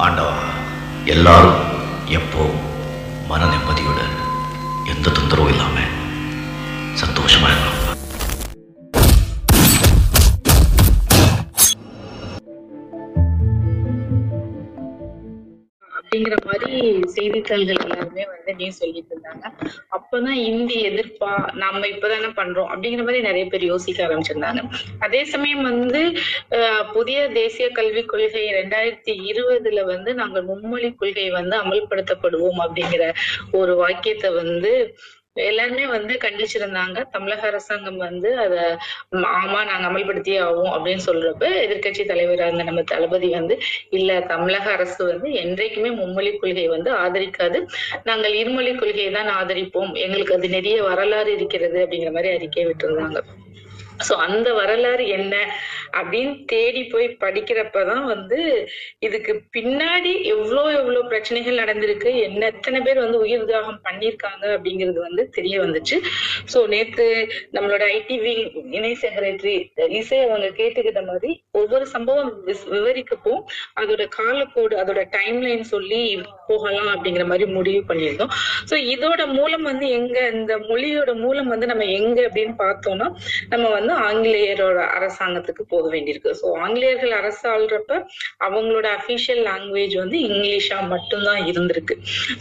ஆண்டவா எல்லாரும் எப்போ மன நிம்மதியோட எந்த தொந்தரவும் இல்லாம சந்தோஷமா இருக்கணும் அப்படிங்கிற மாதிரி செய்தித்தாள்கள் அப்படின்னு சொல்லிட்டு இருந்தாங்க. அப்பதான் இந்தி எதிர்ப்பா நம்ம இப்பதானே பண்றோம் அப்படிங்கிற மாதிரி நிறைய பேர் யோசிக்க ஆரம்பிச்சிருந்தாங்க. அதே சமயம் வந்து புதிய தேசிய கல்விக் கொள்கை ரெண்டாயிரத்தி இருபதுல வந்து நாங்கள் மும்மொழி கொள்கை வந்து அமல்படுத்தப்படுவோம் அப்படிங்கிற ஒரு வாக்கியத்தை வந்து எல்லாருமே வந்து கண்டிச்சிருந்தாங்க. தமிழக அரசாங்கம் வந்து அத ஆமா நாங்க அமல்படுத்தியே ஆகும் அப்படின்னு சொல்றப்ப எதிர்க்கட்சி தலைவர் இருந்த நம்ம தளபதி வந்து இல்ல தமிழக அரசு வந்து என்றைக்குமே மும்மொழி கொள்கை வந்து ஆதரிக்காது. நாங்கள் இருமொழி கொள்கையை தான் ஆதரிப்போம். எங்களுக்கு அது நிறைய வரலாறு இருக்கிறது அப்படிங்கிற மாதிரி அறிக்கை விட்டிருந்தாங்க. சோ அந்த வரலாறு என்ன அப்படின்னு தேடி போய் படிக்கிறப்பதான் வந்து இதுக்கு பின்னாடி எவ்வளோ எவ்வளோ பிரச்சனைகள் நடந்திருக்கு என்ன எத்தனை பேர் வந்து உயிர் தியாகம் பண்ணியிருக்காங்க அப்படிங்கிறது வந்து தெரிய வந்துச்சு. சோ நேத்து நம்மளோட ஐடிவி இணை செக்ரட்டரி இசை அவங்க கேட்டுக்கிட்ட மாதிரி ஒவ்வொரு சம்பவம் விஸ்- விவரிக்கப்போ அதோட காலக்கோடு அதோட டைம்லைன் சொல்லி போகலாம் அப்படிங்கிற மாதிரி முடிவு பண்ணியிருந்தோம். சோ இதோட மூலம் வந்து எங்க இந்த மொழியோட மூலம் வந்து நம்ம எங்க அப்படின்னு பார்த்தோம்னா நம்ம வந்து ஆங்கிலேயரோட அரசாங்கத்துக்கு போக வேண்டியிருக்கு. ஸோ ஆங்கிலேயர்கள் அரசு ஆள்றப்ப அவங்களோட அஃபிஷியல் லாங்குவேஜ் வந்து இங்கிலீஷா மட்டும்தான் இருந்திருக்கு.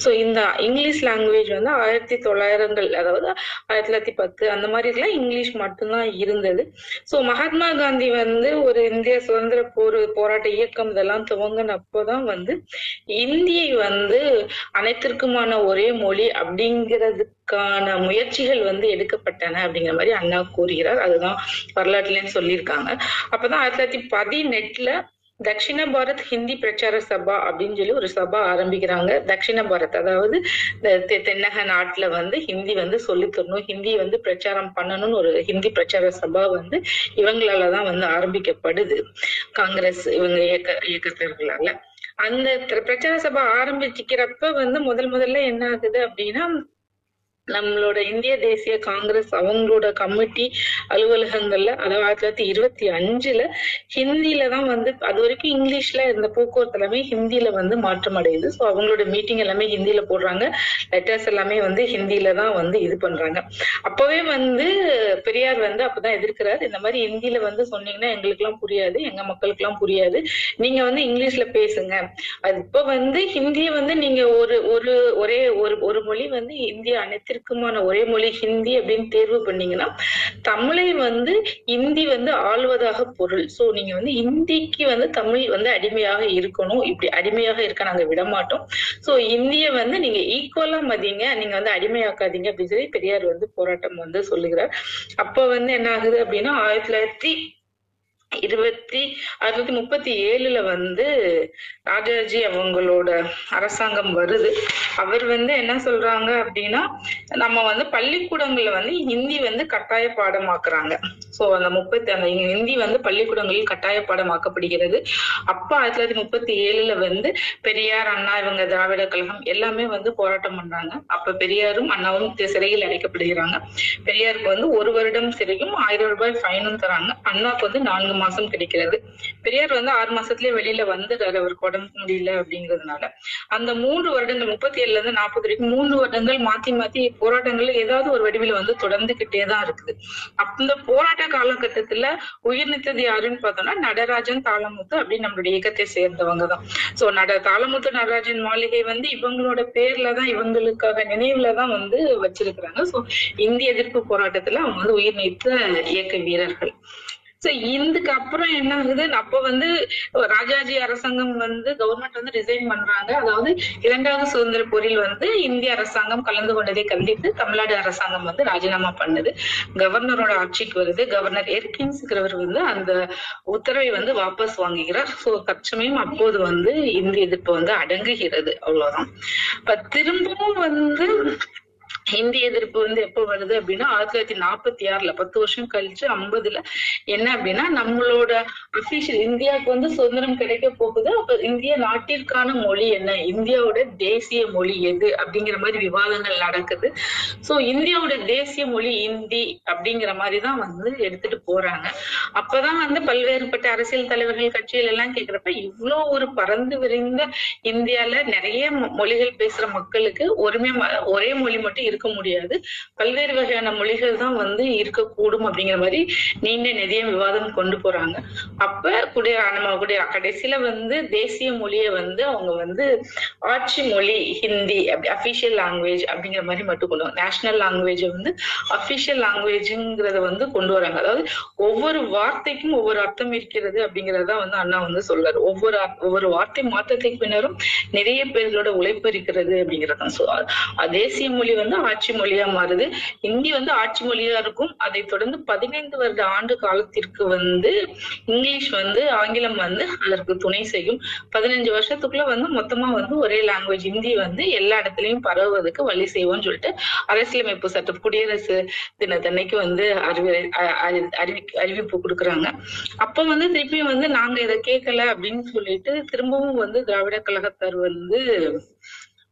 ஸோ இந்த இங்கிலீஷ் லாங்குவேஜ் வந்து ஆயிரத்தி தொள்ளாயிரங்கள் அதாவது ஆயிரத்தி தொள்ளாயிரத்தி பத்து அந்த மாதிரி எல்லாம் இங்கிலீஷ் மட்டும்தான் இருந்தது. ஸோ மகாத்மா காந்தி வந்து ஒரு இந்திய சுதந்திர போர் போராட்ட இயக்கம் இதெல்லாம் துவங்கினப்போதான் வந்து இந்தியை வந்து அனைத்திற்குமான ஒரே மொழி அதற்கான முயற்சிகள் வந்து எடுக்கப்பட்டன அப்படிங்கிற மாதிரி அண்ணா கூறுகிறார். அதுதான் வரலாற்றுலன்னு சொல்லியிருக்காங்க. அப்பதான் ஆயிரத்தி தொள்ளாயிரத்தி பதினெட்டுல தக்ஷிண பாரத் ஹிந்தி பிரச்சார சபா அப்படின்னு சொல்லி ஒரு சபா ஆரம்பிக்கிறாங்க. தக்ஷிண பாரத் அதாவது தென்னக நாட்டுல வந்து ஹிந்தி வந்து சொல்லித் தரணும் ஹிந்தி வந்து பிரச்சாரம் பண்ணணும்னு ஒரு ஹிந்தி பிரச்சார சபா வந்து இவங்களாலதான் வந்து ஆரம்பிக்கப்படுது. காங்கிரஸ் இவங்க இயக்க இயக்கத்தர்களால அந்த பிரச்சார சபா ஆரம்பிச்சிக்கிறப்ப வந்து முதல் முதல்ல என்ன ஆகுது அப்படின்னா நம்மளோட இந்திய தேசிய காங்கிரஸ் அவங்களோட கமிட்டி அலுவலகங்கள்ல அதாவது ஆயிரத்தி தொள்ளாயிரத்தி இருபத்தி அஞ்சுல ஹிந்தில தான் வந்து அது வரைக்கும் இங்கிலீஷ்ல இருந்த போக்குவரத்து எல்லாமே ஹிந்தில வந்து மாற்றம் அடையுது. ஸோ அவங்களோட மீட்டிங் எல்லாமே ஹிந்தில போடுறாங்க. லெட்டர்ஸ் எல்லாமே வந்து ஹிந்தில தான் வந்து இது பண்றாங்க. அப்பவே வந்து பெரியார் வந்து அப்பதான் எதிர்க்கிறார். இந்த மாதிரி ஹிந்தில வந்து சொன்னீங்கன்னா எங்களுக்கு எல்லாம் புரியாது எங்க மக்களுக்கு எல்லாம் புரியாது. நீங்க வந்து இங்கிலீஷ்ல பேசுங்க. அது இப்ப வந்து ஹிந்திய வந்து நீங்க ஒரு ஒரு ஒரே ஒரு ஒரு மொழி வந்து இந்திய அனைத்திற்குமான ஒரே மொழி ஹிந்தி அப்படின்னு தேர்வு பண்ணீங்கன்னா தமிழை வந்து இந்தி வந்து ஆள்வதாக பொருள். சோ நீங்க வந்து இந்திக்கு வந்து தமிழ் வந்து அடிமையாக இருக்கணும். இப்படி அடிமையாக இருக்க நாங்க விட மாட்டோம் சோ இந்திய வந்து நீங்க ஈக்குவலா மதிங்க. நீங்க வந்து அடிமையாக்காதீங்க அப்படின்னு சொல்லி பெரியார் வந்து போராட்டம் வந்து சொல்லுகிறார். அப்ப வந்து என்ன ஆகுது அப்படின்னா ஆயிரத்தி தொள்ளாயிரத்தி இருபத்தி அறுநூத்தி முப்பத்தி ஏழுல வந்து ராஜாஜி அவங்களோட அரசாங்கம் வருது. அவர் வந்து என்ன சொல்றாங்க அப்படின்னா நம்ம வந்து பள்ளிக்கூடங்கள்ல வந்து ஹிந்தி வந்து கட்டாய பாடமாக்குறாங்க. சோ அந்த முப்பத்தி அந்த ஹிந்தி வந்து பள்ளிக்கூடங்களில் கட்டாய பாடமாக்கப்படுகிறது. அப்ப ஆயிரத்தி தொள்ளாயிரத்தி முப்பத்தி ஏழுல வந்து பெரியார் அண்ணா இவங்க திராவிட கழகம் எல்லாமே வந்து போராட்டம் பண்றாங்க. அப்ப பெரியாரும் அண்ணாவும் சிறையில் அடைக்கப்படுகிறாங்க. பெரியாருக்கு வந்து ஒரு வருடம் சிறையும் ஆயிரம் ரூபாய் ஃபைனும் தராங்க. அண்ணாக்கு வந்து நான்கு மாசம் கிடைக்கிறது. பெரியார் வந்து ஆறு மாசத்துலயே வெளியில வந்துடுறாரு அவருக்கு உடம்பு முடியல அப்படிங்கிறதுனால. அந்த மூன்று வருடங்கள் முப்பத்தி ஏழுல இருந்து நாற்பது வரைக்கும் மூன்று வருடங்கள் மாத்தி மாத்தி போராட்டங்கள் ஏதாவது ஒரு வடிவில் வந்து தொடர்ந்துகிட்டே தான் இருக்குது. அந்த போராட்ட காலகட்டத்துல உயிர் நித்தது யாருன்னு பார்த்தோம்னா நடராஜன் தாளமுத்து அப்படின்னு நம்மளுடைய இயக்கத்தை சேர்ந்தவங்க தான். சோ நட தாளமுத்து நடராஜன் மாளிகை வந்து இவங்களோட பேர்ல தான் இவங்களுக்காக நினைவுல தான் வந்து வச்சிருக்கிறாங்க. சோ இந்திய எதிர்ப்பு போராட்டத்துல அவங்க வந்து உயிர் நீத்த இயக்க வீரர்கள். சோ இதுக்கு அப்புறம் என்ன ஆகுது? அப்ப வந்து ராஜாஜி அரசாங்கம் வந்து கவர்மெண்ட் வந்து ரிசைன் பண்றாங்க. அதாவது இரண்டாவது சுதந்திர போரில் வந்து இந்திய அரசாங்கம் கலந்து கொண்டதை கண்டித்து தமிழ்நாடு அரசாங்கம் வந்து ராஜினாமா பண்ணுது. கவர்னரோட ஆட்சிக்கு வருது. கவர்னர் எர்கின்ஸ்கிறவர் வந்து அந்த உத்தரவை வந்து வாபஸ் வாங்குகிறார். சோ தற்சமயம் அப்போது வந்து இந்திய எதிர்ப்பு வந்து அடங்குகிறது. அவ்வளவுதான். இப்ப திரும்பவும் வந்து ஹிந்தி எதிர்ப்பு வந்து எப்ப வருது அப்படின்னா ஆயிரத்தி தொள்ளாயிரத்தி நாற்பத்தி ஆறுல பத்து வருஷம் கழிச்சு ஐம்பதுல. என்ன அப்படின்னா நம்மளோட அபிஷியல் இந்தியாவுக்கு வந்து சுதந்திரம் கிடைக்க போகுது. அப்ப இந்திய நாட்டிற்கான மொழி என்ன? இந்தியாவோட தேசிய மொழி எது அப்படிங்கிற மாதிரி விவாதங்கள் நடக்குது. சோ இந்தியாவோட தேசிய மொழி இந்தி அப்படிங்கிற மாதிரி தான் வந்து எடுத்துட்டு போறாங்க. அப்பதான் வந்து பல்வேறுபட்ட அரசியல் தலைவர்கள் கட்சிகள் எல்லாம் கேக்குறப்ப இவ்வளோ ஒரு பறந்து விரிந்த இந்தியால நிறைய மொழிகள் பேசுற மக்களுக்கு ஒருமே ஒரே மொழி மட்டும் இருக்கு முடியாது. பல்வேறு வகையான மொழிகள் தான் வந்து இருக்கக்கூடும் அப்படிங்கிற மாதிரி நீண்ட நிதியம் விவாதம் கொண்டு போறாங்க. அப்ப குடிய நம்ம குடிய கடைசியில வந்து தேசிய மொழியை வந்து அவங்க வந்து ஆட்சி மொழி ஹிந்தி அப்படி அபிஷியல் லாங்குவேஜ் அப்படிங்கிற மாதிரி மட்டும் கொண்டு நேஷனல் லாங்குவேஜ் வந்து அபிஷியல் லாங்குவேஜ்ங்கிறத வந்து கொண்டு வராங்க. அதாவது ஒவ்வொரு வார்த்தைக்கும் ஒவ்வொரு அர்த்தம் இருக்கிறது அப்படிங்கறத வந்து அண்ணா வந்து சொல்றாரு. ஒவ்வொரு ஒவ்வொரு வார்த்தை மாற்றத்துக்கு பின்னரும் நிறைய பேர்களோட உழைப்பு இருக்கிறது அப்படிங்கறது தேசிய மொழி வந்து ஆட்சி மொழியா மாறுது. ஹிந்தி வந்து ஆட்சி மொழியா இருக்கும். அதை தொடர்ந்து பதினைந்து வருட ஆண்டு காலத்திற்கு வந்து இங்கிலீஷ் வந்து ஆங்கிலம் வந்து அதற்கு துணை செய்யும். பதினஞ்சு வருஷத்துக்குள்ள வந்து மொத்தமா வந்து ஒரே லாங்குவேஜ் ஹிந்தி வந்து எல்லா இடத்துலயும் பரவுவதற்கு வழி செய்வோம்னு சொல்லிட்டு அரசியலமைப்பு சட்டம் குடியரசு தினத்தன்னைக்கு வந்து அறிவி அறி- அறிவி அறிவிப்பு கொடுக்குறாங்க. அப்ப வந்து திருப்பியும் வந்து நாங்க இதை கேட்கல அப்படின்னு சொல்லிட்டு திரும்பவும் வந்து திராவிட கழகத்தார் வந்து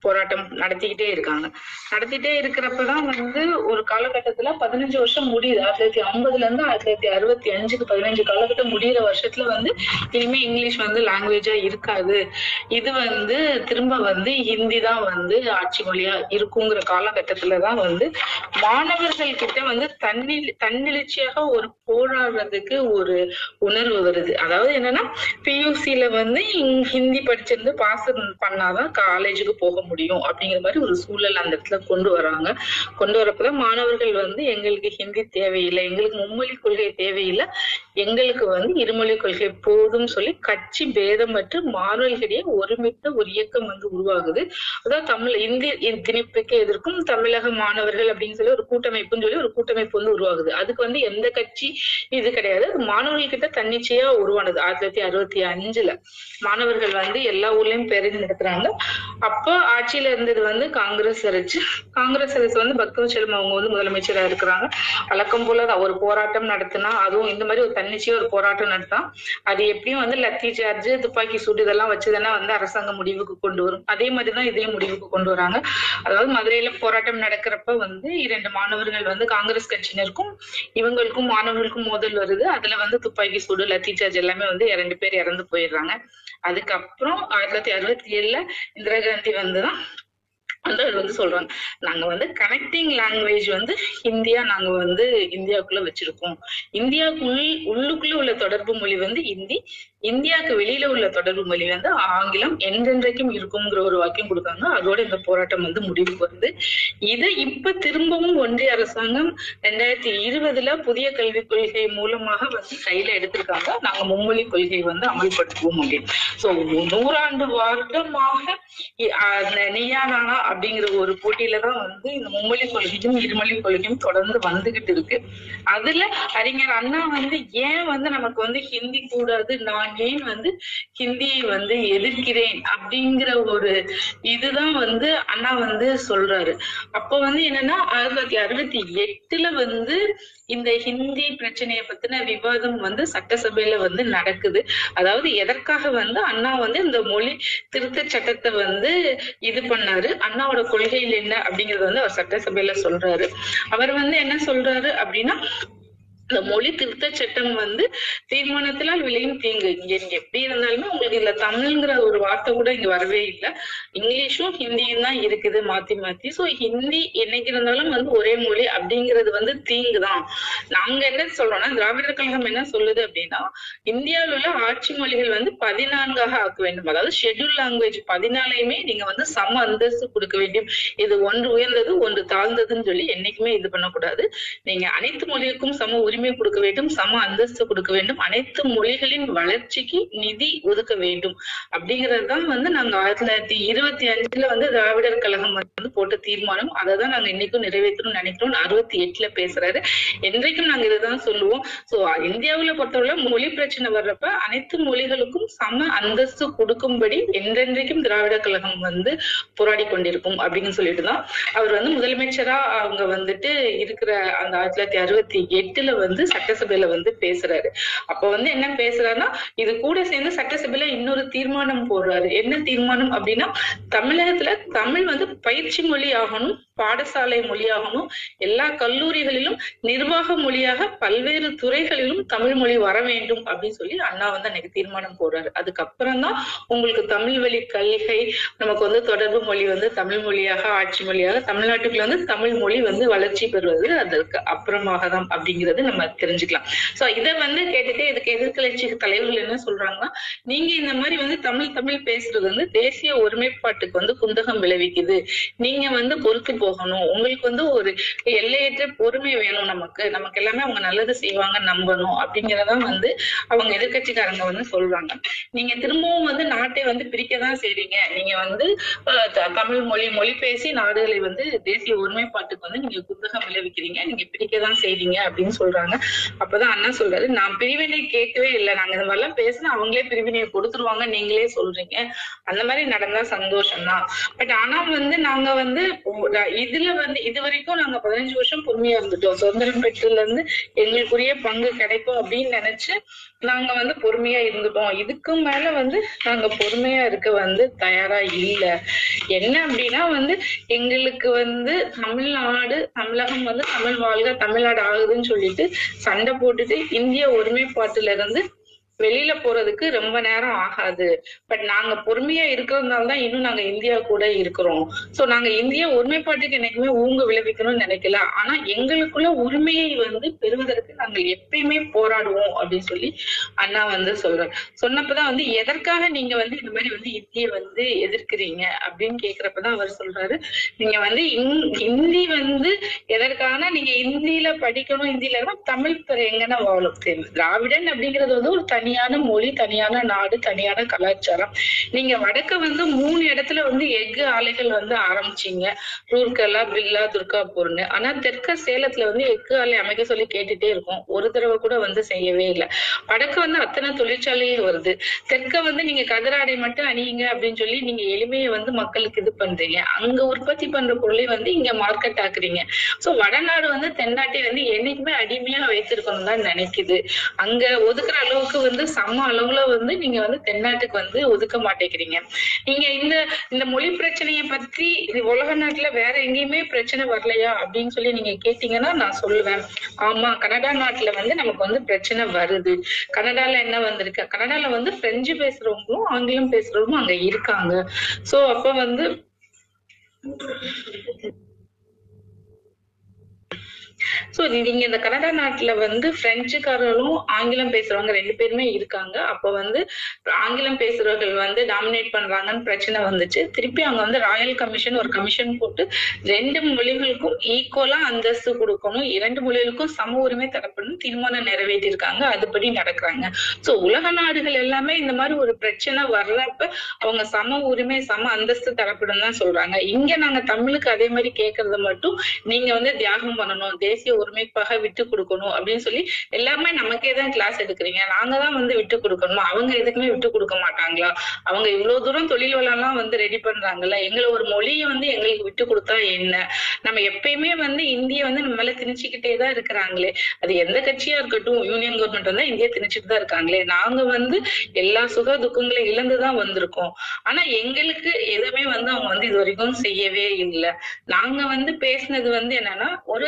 போராட்டம் நடத்திக்கிட்டே இருக்காங்க. நடத்திட்டே இருக்கிறப்பதான் வந்து ஒரு காலகட்டத்துல பதினஞ்சு வருஷம் முடியுது. ஆயிரத்தி தொள்ளாயிரத்தி ஐம்பதுல இருந்து ஆயிரத்தி தொள்ளாயிரத்தி அறுபத்தி அஞ்சுக்கு பதினஞ்சு காலகட்டம் முடியிற வருஷத்துல வந்து இனிமே இங்கிலீஷ் வந்து லாங்குவேஜா இருக்காது. இது வந்து திரும்ப வந்து ஹிந்தி தான் வந்து ஆட்சி மொழியா இருக்குங்கிற காலகட்டத்துலதான் வந்து மாணவர்கள் கிட்ட வந்து தன்னி தன்னெழுச்சியாக ஒரு போராடுறதுக்கு ஒரு உணர்வு வருது. அதாவது என்னன்னா பியூசில வந்து ஹிந்தி படிச்சிருந்து பாஸ் பண்ணாதான் காலேஜுக்கு போக முடியும் அப்படிங்கிற மாதிரி ஒரு சூழல் அந்த இடத்துல கொண்டு வராங்க. கொண்டு வரப்பதான் மாணவர்கள் வந்து எங்களுக்கு ஹிந்தி தேவையில்லை எங்களுக்கு மும்மொழி கொள்கை தேவையில்லை. எங்களுக்கு வந்து இருமொழி கொள்கை போதும் சொல்லி கட்சி பேதம் மற்றும் மாணவர்களிடையே ஒருமித்த ஒரு இயக்கம் வந்து உருவாகுது. அதாவது தமிழ் இந்திய திணிப்புக்கு எதிர்க்கும் தமிழக மாணவர்கள் அப்படின்னு சொல்லி ஒரு கூட்டமைப்புன்னு சொல்லி ஒரு கூட்டமைப்பு வந்து உருவாகுது. அதுக்கு வந்து எந்த கட்சி இது கிடையாது. அது மாணவர்கள் கிட்ட தன்னிச்சையா உருவானது. ஆயிரத்தி தொள்ளாயிரத்தி அறுபத்தி அஞ்சுல மாணவர்கள் வந்து எல்லா ஊர்லயும் பேரணி நடத்துறாங்க. அப்போ ஆட்சியில இருந்தது வந்து காங்கிரஸ் அரசு. காங்கிரஸ் அரசு வந்து பக்தவச்சலம் அவங்க வந்து முதலமைச்சரா இருக்கிறாங்க. வழக்கம் போல ஒரு போராட்டம் நடத்தினா அதுவும் இந்த மாதிரி ஒரு தன்னிச்சையா ஒரு போராட்டம் நடத்தான். அது எப்படியும் வந்து லத்தி சார்ஜ் துப்பாக்கி சூடு இதெல்லாம் வச்சுதானே வந்து அரசாங்கம் முடிவுக்கு கொண்டு வரும். அதே மாதிரிதான் இதையும் முடிவுக்கு கொண்டு வராங்க. அதாவது மதுரையில போராட்டம் நடக்கிறப்ப வந்து இரண்டு மாணவர்கள் வந்து காங்கிரஸ் கட்சியினருக்கும் இவங்களுக்கும் மாணவர்களுக்கும் மோதல் வருது. அதுல வந்து துப்பாக்கி சூடு லத்தி சார்ஜ் எல்லாமே வந்து இரண்டு பேர் இறந்து போயிடுறாங்க. அதுக்கப்புறம் ஆயிரத்தி தொள்ளாயிரத்தி அறுபத்தி ஏழுல இந்திரா காந்தி வந்துதான் வந்து அது வந்து சொல்றாங்க. நாங்க வந்து கனெக்டிங் லாங்குவேஜ் வந்து இந்தியா நாங்க வந்து இந்தியாவுக்குள்ள வச்சிருக்கோம். இந்தியாவுக்குள் உள்ளுக்குள்ள உள்ள தொடர்பு மொழி வந்து இந்தி இந்தியாவுக்கு வெளியில உள்ள தொடர்பு மொழி வந்து ஆங்கிலம் என்றென்றைக்கும் இருக்குங்கிற ஒரு வாக்கியம் கொடுக்காங்க அதோட இந்த போராட்டம் வந்து முடிவுக்கு வருது இதை இப்ப திரும்பவும் ஒன்றிய அரசாங்கம் ரெண்டாயிரத்தி இருபதுல புதிய கல்விக் கொள்கை மூலமாக வந்து கையில எடுத்திருக்காங்க. நாங்க மும்மொழி கொள்கை வந்து அமல்படுத்துவோம் அப்படின்னு. சோ நூறாண்டு வருடமாக நீயா நானா அப்படிங்கிற ஒரு போட்டியில தான் வந்து இந்த மும்மொழி கொள்கையும் இருமொழி கொள்கையும் தொடர்ந்து வந்துகிட்டு இருக்கு. அதுல அறிஞர் அண்ணா வந்து ஏன் வந்து நமக்கு வந்து ஹிந்தி கூடாது? நான் ஏன் வந்து ஹிந்தியை வந்து எதிர்க்கிறேன் அப்படிங்கிற ஒரு இதுதான் வந்து அண்ணா வந்து சொல்றாரு. அப்ப வந்து என்னன்னா ஆயிரத்தி தொள்ளாயிரத்தி அறுபத்தி எட்டுல வந்து இந்த ஹிந்தி பிரச்சனையை பத்தின விவாதம் வந்து சட்டசபையில வந்து நடக்குது. அதாவது எதற்காக வந்து அண்ணா வந்து இந்த மொழி திருத்த சட்டத்தை வந்து இது பண்ணாரு? அண்ணாவோட கொள்கையில் என்ன அப்படிங்கறது வந்து அவர் சட்டசபையில சொல்றாரு. அவர் வந்து என்ன சொல்றாரு அப்படின்னா இந்த மொழி திருத்த சட்டம் வந்து தீர்மானத்தினால் விளையும் தீங்கு. இங்க இங்க எப்படி இருந்தாலுமே உங்களுக்கு இதுல தமிழ்ங்கிற ஒரு வார்த்தை கூட இங்க வரவே இல்லை. இங்கிலீஷும் ஹிந்தியும் தான் இருக்குது மாத்தி மாத்தி. சோ ஹிந்தி என்னைக்கு இருந்தாலும் வந்து ஒரே மொழி அப்படிங்கிறது வந்து தீங்கு தான் நாங்க என்ன சொல்றோம்னா திராவிடர் கழகம் என்ன சொல்லுது அப்படின்னா இந்தியாவில் உள்ள ஆட்சி மொழிகள் வந்து பதினான்காக ஆக்க வேண்டும். அதாவது ஷெட்யூல் லாங்குவேஜ் பதினாலையுமே நீங்க வந்து சம அந்தஸ்து கொடுக்க வேண்டும். இது ஒன்று உயர்ந்தது ஒன்று தாழ்ந்ததுன்னு சொல்லி என்னைக்குமே இது பண்ணக்கூடாது. நீங்க அனைத்து மொழிக்கும் சம உரிமை உரிமை கொடுக்க வேண்டும் சம அந்தஸ்து கொடுக்க வேண்டும். அனைத்து மொழிகளின் வளர்ச்சிக்கு நிதி ஒதுக்க வேண்டும். அப்படிங்கிறது தான் வந்து நாங்க ஆயிரத்தி தொள்ளாயிரத்தி இருபத்தி அஞ்சுல வந்து திராவிடர் கழகம் வந்து போட்ட தீர்மானம். அதை தான் நாங்க இன்னைக்கும் நிறைவேற்றணும்னு நினைக்கிறோம். அறுபத்தி எட்டுல பேசுறாரு. என்றைக்கும் நாங்க இதுதான் சொல்லுவோம். சோ இந்தியாவுல பொறுத்தவரை மொழி பிரச்சனை வர்றப்ப அனைத்து மொழிகளுக்கும் சம அந்தஸ்து கொடுக்கும்படி என்றென்றைக்கும் திராவிட கழகம் வந்து போராடி கொண்டிருக்கும் அப்படின்னு சொல்லிட்டு தான் அவர் வந்து முதலமைச்சரா அவங்க வந்துட்டு இருக்கிற அந்த ஆயிரத்தி தொள்ளாயிரத்தி அறுபத்தி எட்டுல வந்து சட்டசபையில வந்து பேசுறாரு. அப்ப வந்து என்ன பேசுறாருன்னா இது கூட சேர்ந்து சட்டசபையில இன்னொரு தீர்மானம் போடுறாரு. என்ன தீர்மானம் அப்படின்னா தமிழகத்துல தமிழ் வந்து பயிற்சி மொழி ஆகணும் பாடசாலை மொழியாகணும் எல்லா கல்லூரிகளிலும் நிர்வாக மொழியாக பல்வேறு துறைகளிலும் தமிழ் மொழி வர வேண்டும் அப்படின்னு சொல்லி அண்ணா வந்து அன்னைக்கு தீர்மானம் போடுறாரு. அதுக்கப்புறம் தான் உங்களுக்கு தமிழ் வழி கல்கை நமக்கு வந்து தொடர்பு மொழி வந்து தமிழ் மொழியாக ஆட்சி மொழியாக தமிழ்நாட்டுக்குள்ள வந்து தமிழ் மொழி வந்து வளர்ச்சி பெறுவது அதற்கு அப்புறமாக தான் அப்படிங்கிறது நம்ம தெரிஞ்சுக்கலாம். சோ இதை வந்து கேட்டுட்டு இதுக்கு எதிர்கட்சி தலைவர்கள் என்ன சொல்றாங்கன்னா நீங்க இந்த மாதிரி வந்து தமிழ் தமிழ் பேசுறது வந்து தேசிய ஒருமைப்பாட்டுக்கு வந்து குந்தகம் விளைவிக்குது. நீங்க வந்து பொறுத்து போகணும். உங்களுக்கு வந்து ஒரு எல்லையற்ற பொறுமை வேணும் நமக்கு. நமக்கு எல்லாமே அவங்க நல்லது செய்வாங்க நம்பணும் அப்படிங்கறதான் வந்து அவங்க எதிர்கட்சிக்காரங்க வந்து சொல்றாங்க. நீங்க திரும்பவும் வந்து நாட்டை வந்து பிரிக்கதான் செய்றீங்க. நீங்க வந்து த- தமிழ் மொழி மொழி பேசி நாடுகளை வந்து தேசிய ஒருமைப்பாட்டுக்கு வந்து நீங்க குந்தகம் விளைவிக்கிறீங்க. நீங்க பிரிக்கதான் செய்றீங்க அப்படின்னு சொல்றாங்க. அப்பதான் அண்ணா சொல்றாரு நான் பிரிவினை கேட்கவே இல்லை. நாங்க இந்த மாதிரிலாம் பேசினா அவங்களே பிரிவினையை கொடுத்துருவாங்க. நீங்களே சொல்றீங்க. அந்த மாதிரி நடந்தா சந்தோஷம் தான் பட் ஆனா வந்து நாங்க வந்து இதுல வந்து இது வரைக்கும் நாங்க பதினஞ்சு வருஷம் பொறுமையா இருந்துட்டோம். சுதந்திரம் பெற்றதுல இருந்து எங்களுக்குரிய பங்கு கிடைக்கும் அப்படின்னு நினைச்சு நாங்க வந்து பொறுமையா இருந்துட்டோம் இதுக்கு மேல வந்து நாங்க பொறுமையா இருக்க வந்து தயாரா இல்ல. என்ன அப்படின்னா வந்து எங்களுக்கு வந்து தமிழ்நாடு தமிழகம் வந்து தமிழ் வாழ்க தமிழ்நாடு ஆகுதுன்னு சொல்லிட்டு சண்டை போட்டுட்டு இந்திய ஒருமைப்பாட்டுல இருந்து வெளியில போறதுக்கு ரொம்ப நேரம் ஆகாது. பட் நாங்க பொறுமையா இருக்கிறதுனால தான் இன்னும் நாங்க இந்தியா கூட இருக்கிறோம். சோ நாங்க இந்தியா ஒருமைப்பாட்டுக்கு என்னைக்குமே ஊங்க விளைவிக்கணும்னு நினைக்கல. ஆனா எங்களுக்குள்ள உரிமையை வந்து பெறுவதற்கு நாங்கள் எப்பயுமே போராடுவோம் அப்படின்னு சொல்லி அண்ணா வந்து சொல்றாரு. சொன்னப்பதான் வந்து எதற்காக நீங்க வந்து இந்த மாதிரி வந்து இந்திய வந்து எதிர்க்கிறீங்க? அப்படின்னு கேக்குறப்பதான் அவர் சொல்றாரு. நீங்க வந்து இந்- ஹிந்தி வந்து எதற்கான நீங்க இந்தியில படிக்கணும்? இந்தியில இருந்தா தமிழ் எங்கன்னா வாழும். திராவிடன் அப்படிங்கிறது வந்து ஒரு தனி தனியான மொழி தனியான நாடு தனியான கலாச்சாரம். நீங்க வடக்க வந்து மூணு இடத்துல வந்து எஃகு ஆலைகள் வந்து ஆரம்பிச்சீங்க. ரூர்கலா பில்லா துர்காபூர்னு. ஆனா தெற்க சேலத்துல வந்து எஃகு ஆலை அமைக்க சொல்லி கேட்டுட்டே இருக்கோம். ஒரு தடவை கூட வந்து செய்யவே இல்லை. வடக்கு வந்து அத்தனை தொழிற்சாலையும் வருது. தெற்க வந்து நீங்க கதராடை மட்டும் அணியுங்க அப்படின்னு சொல்லி நீங்க எளிமையை வந்து மக்களுக்கு இது பண்றீங்க. அங்க உற்பத்தி பண்ற பொருளை வந்து இங்க மார்க்கெட் ஆக்குறீங்க. சோ வடநாடு வந்து தென்னாட்டை வந்து என்னைக்குமே அடிமையா வைத்திருக்கணும் தான் நினைக்குது. அங்க ஒதுக்குற அளவுக்கு வந்து சம அளவுல வந்து நீங்க வந்து தென்னாட்டுக்கு வந்து ஒதுக்க மாட்டேங்கிறீங்க. நீங்க இந்த இந்த மொழி பிரச்சனைய பத்தி இது உலக நாட்டுல வேற எங்கேயுமே பிரச்சனை வரலையா அப்படின்னு சொல்லி நீங்க கேட்டீங்கன்னா நான் சொல்லுவேன். ஆமா கனடா நாட்டுல வந்து நமக்கு வந்து பிரச்சனை வருது. கனடால என்ன வந்திருக்கு? கனடால வந்து பிரெஞ்சு பேசுறவங்களும் ஆங்கிலம் பேசுறவங்களும் அங்க இருக்காங்க. சோ அப்ப வந்து சோ நீங்க இந்த கனடா நாட்டுல வந்து பிரெஞ்சுக்காரர்களும் ஆங்கிலம் பேசுறவங்க ரெண்டு பேருமே இருக்காங்க. அப்ப வந்து ஆங்கிலம் பேசுறவர்கள் வந்து டாமினேட் பண்றாங்கன்னு பிரச்சனை வந்துச்சு. திருப்பி அங்க வந்து ராயல் கமிஷன் ஒரு கமிஷன் போட்டு ரெண்டு மொழிகளுக்கும் ஈக்குவலா அந்தஸ்து கொடுக்கணும். இரண்டு மொழிகளுக்கும் சம உரிமை தரப்படும் தீர்மானம் நிறைவேற்றிருக்காங்க அதுபடி நடக்கிறாங்க. சோ உலக நாடுகள் எல்லாமே இந்த மாதிரி ஒரு பிரச்சனை வர்றப்ப அவங்க சம உரிமை சம அந்தஸ்து தரப்படும் தான் சொல்றாங்க. இங்க நாங்க தமிழுக்கு அதே மாதிரி கேட்கறது மட்டும் நீங்க வந்து தியாகம் பண்ணணும். தேசிய ஒருமைப்பாக விட்டு கொடுக்கணும் அப்படின்னு சொல்லி எல்லாமே நமக்கே தான் கிளாஸ் எடுக்கிறீங்க. நாங்க தான் வந்து விட்டு கொடுக்கணுமா? அவங்க எதுக்குமே விட்டு கொடுக்க மாட்டாங்களா? அவங்க இவ்வளவு தூரம் தொழில் வளம்லாம் வந்து ரெடி பண்றாங்கல்ல? எங்களை ஒரு மொழியை வந்து எங்களுக்கு விட்டு கொடுத்தா என்ன? நம்ம எப்பயுமே வந்து இந்திய வந்து நம்ம மேல திணிச்சுக்கிட்டே தான் இருக்கிறாங்களே. அது எந்த கட்சியா இருக்கட்டும் யூனியன் கவர்மெண்ட் வந்து இந்தியா திணிச்சுட்டு தான் இருக்காங்களே. நாங்க வந்து எல்லா சுக துக்கங்களையும் இழந்துதான் வந்திருக்கோம். ஆனா எங்களுக்கு எதுவுமே வந்து அவங்க வந்து இது வரைக்கும் செய்யவே இல்லை. நாங்க வந்து பேசினது வந்து என்னன்னா ஒரு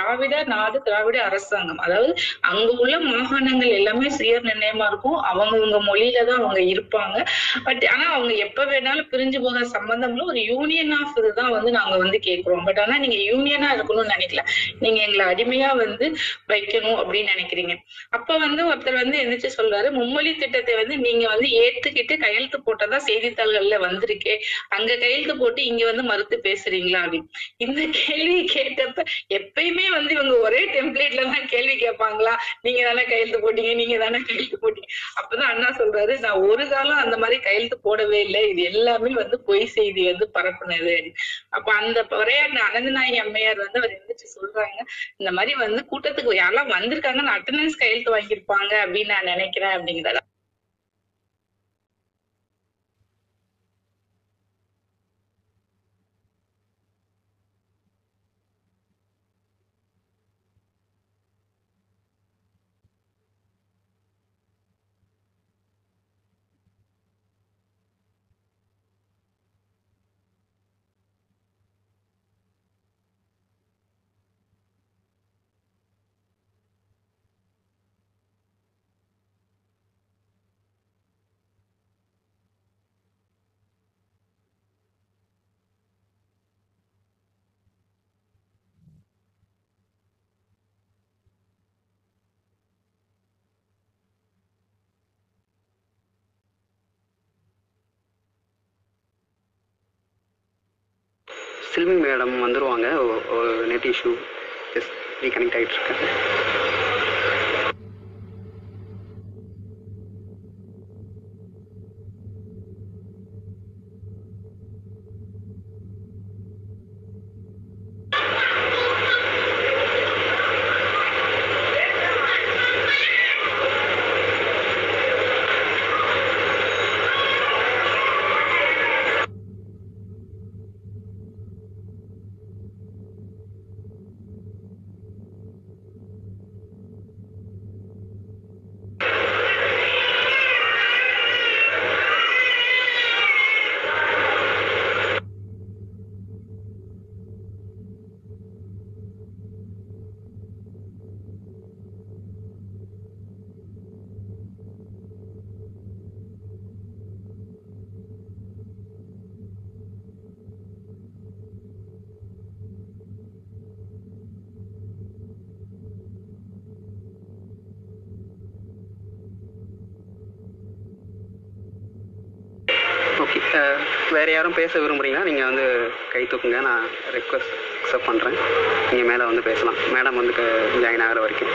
திராவிட நாடு திராவிட அரசாங்கம். அதாவது அங்க உள்ள மாகாணங்கள் எல்லாமே சுய நிர்ணயமா இருக்கும் அவங்கவங்க மொழியில தான் அவங்க இருப்பாங்க. பட் ஆனா அவங்க எப்ப வேணாலும் பிரிஞ்சு போக சம்பந்தம்ல ஒரு யூனியன் ஆஃப் இதுதான் வந்து நாங்க வந்து கேக்குறோம். பட் ஆனா நீங்க யூனியனா இருக்கணும்னு நினைக்கல. நீங்க எங்களை அடிமையா வந்து வைக்கணும் அப்படின்னு நினைக்கிறீங்க. அப்ப வந்து ஒருத்தர் வந்து எந்திரிச்சு சொல்றாரு மும்மொழி திட்டத்தை வந்து நீங்க வந்து ஏத்துக்கிட்டு கையெழுத்து போட்டதா செய்தித்தாள்கள்ல வந்திருக்கே. அங்க கையெழுத்து போட்டு இங்க வந்து மறுத்து பேசுறீங்களா? அப்படின்னு. இந்த கேள்வி கேட்டப்ப எப்பயுமே வந்து இவங்க ஒரே டெம்ப்ளேட்ல தான் கேள்வி கேட்பாங்களா? நீங்க தானே கையெழுத்து போட்டீங்க நீங்க தானே கையெழுத்து போட்டீங்க. அப்பதான் அண்ணா சொல்றாரு நான் ஒரு காலம் அந்த மாதிரி கையெழுத்து போடவே இல்லை. இது எல்லாமே வந்து பொய் செய்தி வந்து பரப்புனது. அப்ப அந்த உரையாடின அனந்தநாயகி அம்மையார் வந்து அவர் எந்திரிச்சு சொல்றாங்க இந்த மாதிரி வந்து கூட்டத்துக்கு யாரெல்லாம் வந்திருக்காங்கன்னு அட்டண்டன்ஸ் கையெழுத்து வாங்கியிருப்பாங்க அப்படின்னு நான் நினைக்கிறேன் அப்படிங்கிறத சில்வி மேடம் வந்துடுவாங்க நெட் இஷ்யூ ஜஸ்ட் ரீகனெக்ட் ஆகிட்டு இருக்கேன் வேறு யாரும் பேச விரும்புறீங்கன்னா நீங்கள் வந்து கை தூக்குங்க. நான் ரெக்வஸ்ட் அக்செப்ட் பண்ணுறேன் நீங்கள் மேலே வந்து பேசலாம். மேடம் வந்து ஜாயின் ஆகிற வரைக்கும்.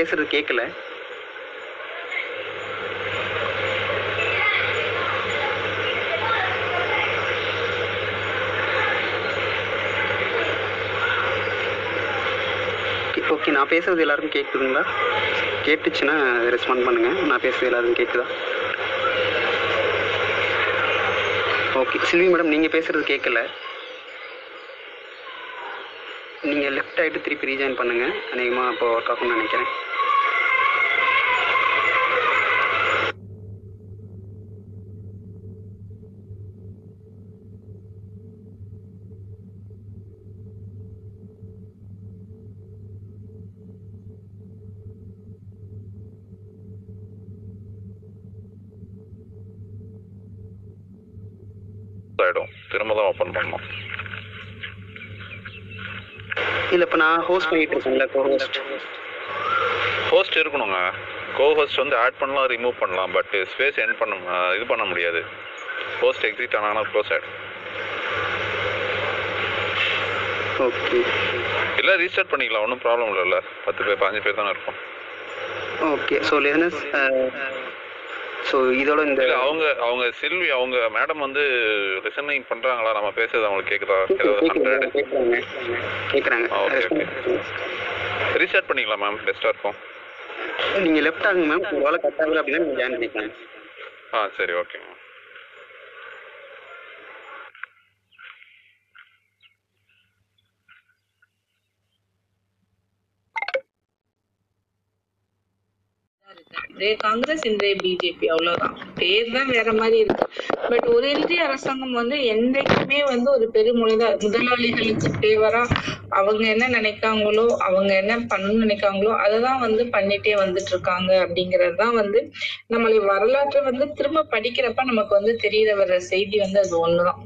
பேசுறது கேட்கல ஓகே நான் பேசுறது எல்லாருக்கும் கேட்குதுங்களா கேட்டுச்சுன்னா ரெஸ்பாண்ட் பண்ணுங்க. நான் பேசுறது எல்லாருக்கும் கேட்குதா ஓகே சில்வி மேடம் நீங்கள் பேசுறது கேட்கல நீங்கள் லெஃப்ட் ஆகிட்டு திருப்பி ரீஜாயின் பண்ணுங்கள் அநேகமாக இப்போ ஒர்க் ஆகும்னு நினைக்கிறேன். பண்ணிட்டு இருக்கேன்ல கோ ஹோஸ்ட் இருக்கணுங்க. கோ ஹோஸ்ட் வந்து ஆட் பண்ணலாம் ரிமூவ் பண்ணலாம் பட் ஸ்பேஸ் என் பண்ண இது பண்ண முடியாது. ஹோஸ்ட் எக்ஸிட் ஆனாங்கன்னா க்ளோஸ் ஆகிடும் ஓகே இல்லை ரீஸ்டார்ட் பண்ணிக்கலாம் ஒன்றும் ப்ராப்ளம் இல்லைல்ல. பத்து பேர் பதினஞ்சு பேர் தானே இருக்கும். ஓகே ஸோ லிசனஸ் ஸோ இதோட இந்த அவங்க அவங்க சில்வி அவங்க மேடம் வந்து லிசனிங் பண்ணுறாங்களா நம்ம பேசுறது அவங்களுக்கு கேட்குறாங்க கேட்குறாங்க ஓகே ஓகே. ரீஸ்டார்ட் பண்ணிக்கலாம் மேம் பெஸ்ட்டாக இருக்கும். நீங்கள் லெஃப்ட் ஆகுங்க மேம் ஒருவேளை கட் ஆகல அப்படின்னா நீங்கள் ஜாயின் பண்ணிக்கலாம். ஆ சரி ஓகே மேம் இன்றைய காங்கிரஸ் இன்றைய பிஜேபி அவ்வளவுதான். பேர் தான் வேற மாதிரி இருக்கு. பட் ஒரு இந்திய அரசாங்கம் வந்து என்றைக்குமே வந்து ஒரு பெருமொழிதா முதலாளிகளுக்கு ஃபேவரா அவங்க என்ன நினைக்காங்களோ அவங்க என்ன பண்ணணும்னு நினைக்காங்களோ அததான் வந்து பண்ணிட்டே வந்துட்டு இருக்காங்க அப்படிங்கிறது தான் வந்து நம்மளை வரலாற்றை வந்து திரும்ப படிக்கிறப்ப நமக்கு வந்து தெரிய வர்ற செய்தி வந்து அது ஒண்ணுதான்.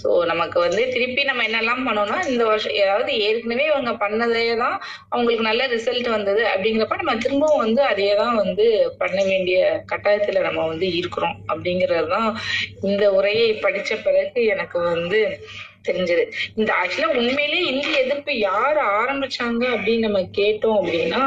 ஸோ நமக்கு வந்து திருப்பி நம்ம என்னெல்லாம் பண்ணோம்னா இந்த வருஷம் ஏதாவது ஏற்கனவே இவங்க பண்ணதே தான் அவங்களுக்கு நல்ல ரிசல்ட் வந்தது அப்படிங்கிறப்ப நம்ம திரும்பவும் வந்து அதையே தான் வந்து பண்ண வேண்டிய கட்டாயத்துல நம்ம வந்து இருக்கிறோம் அப்படிங்கிறது தான் இந்த உரையை படிச்ச பிறகு எனக்கு வந்து தெரிஞ்சது. இந்த ஆக்சுவலா உண்மையிலேயே இந்திய எதிர்ப்பு யார் ஆரம்பிச்சாங்க அப்படின்னு நம்ம கேட்டோம் அப்படின்னா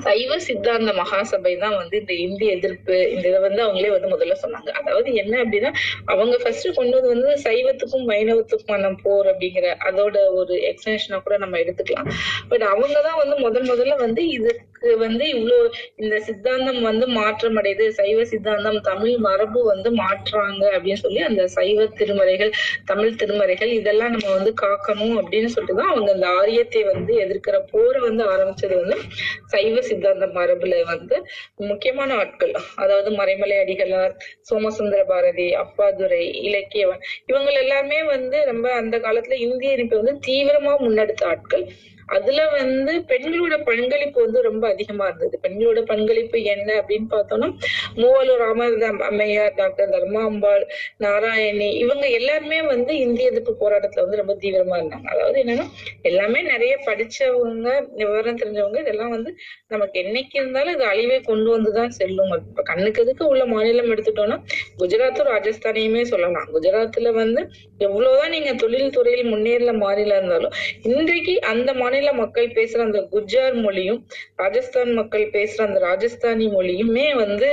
சைவ சித்தாந்த மகாசபை தான் வந்து இந்த இந்திய எதிர்ப்பு. இந்த இதை வந்து அவங்களே வந்து முதல்ல சொன்னாங்க. அதாவது என்ன அப்படின்னா அவங்க ஃபர்ஸ்ட் கொண்டது வந்து சைவத்துக்கும் வைணவத்துக்குமான போர் அப்படிங்கிற அதோட ஒரு எக்ஸ்டென்ஷனா கூட நம்ம எடுத்துக்கலாம். பட் அவங்கதான் வந்து முதல் முதல்ல வந்து இதுக்கு வந்து இவ்வளோ இந்த சித்தாந்தம் வந்து மாற்றம் அடையுது சைவ சித்தாந்தம் தமிழ் மரபு வந்து மாற்றாங்க அப்படின்னு சொல்லி அந்த சைவ திருமறைகள் தமிழ் திருமறைகள் இதெல்லாம் நம்ம வந்து காக்கணும் அப்படின்னு சொல்லிட்டுதான் அவங்க அந்த ஆரியத்தை வந்து எதிர்க்கிற போரை வந்து ஆரம்பிச்சது வந்து சைவ சித்தாந்த மரபுல வந்து முக்கியமான ஆட்கள். அதாவது மறைமலை அடிகளார் சோமசுந்தர பாரதி அப்பாதுரை இலக்கியவன். இவங்க எல்லாருமே வந்து ரொம்ப அந்த காலத்துல இந்திய இணைப்பை வந்து தீவிரமா முன்னெடுத்த ஆட்கள். அதுல வந்து பெண்களோட பங்களிப்பு வந்து ரொம்ப அதிகமா இருந்தது. பெண்களோட பங்களிப்பு என்ன அப்படின்னு பார்த்தோம்னா மூவலூர் ராமதாம் அம்மையார் டாக்டர் தர்மாம்பாள் நாராயணி இவங்க எல்லாருமே வந்து இந்திய எதிர்ப்பு போராட்டத்துல வந்து ரொம்ப தீவிரமா இருந்தாங்க. அதாவது என்னன்னா எல்லாமே நிறைய படிச்சவங்க விவரம் தெரிஞ்சவங்க இதெல்லாம் வந்து நமக்கு என்னைக்கு இருந்தாலும் இது அழிவை கொண்டு வந்துதான் செல்லும். இப்ப கண்ணுக்கு எதுக்கு உள்ள மாநிலம் எடுத்துட்டோம்னா குஜராத்தும் ராஜஸ்தானையுமே சொல்லலாம். குஜராத்ல வந்து எவ்வளவுதான் நீங்க தொழில் துறையில் முன்னேறல மாநிலம் இருந்தாலும் இன்றைக்கு அந்த மாநில மக்கள் பேசுற அந்த குஜார் மொழியும் ராஜஸ்தான் மக்கள் பேசுற அந்த ராஜஸ்தானி மொழியுமே வந்து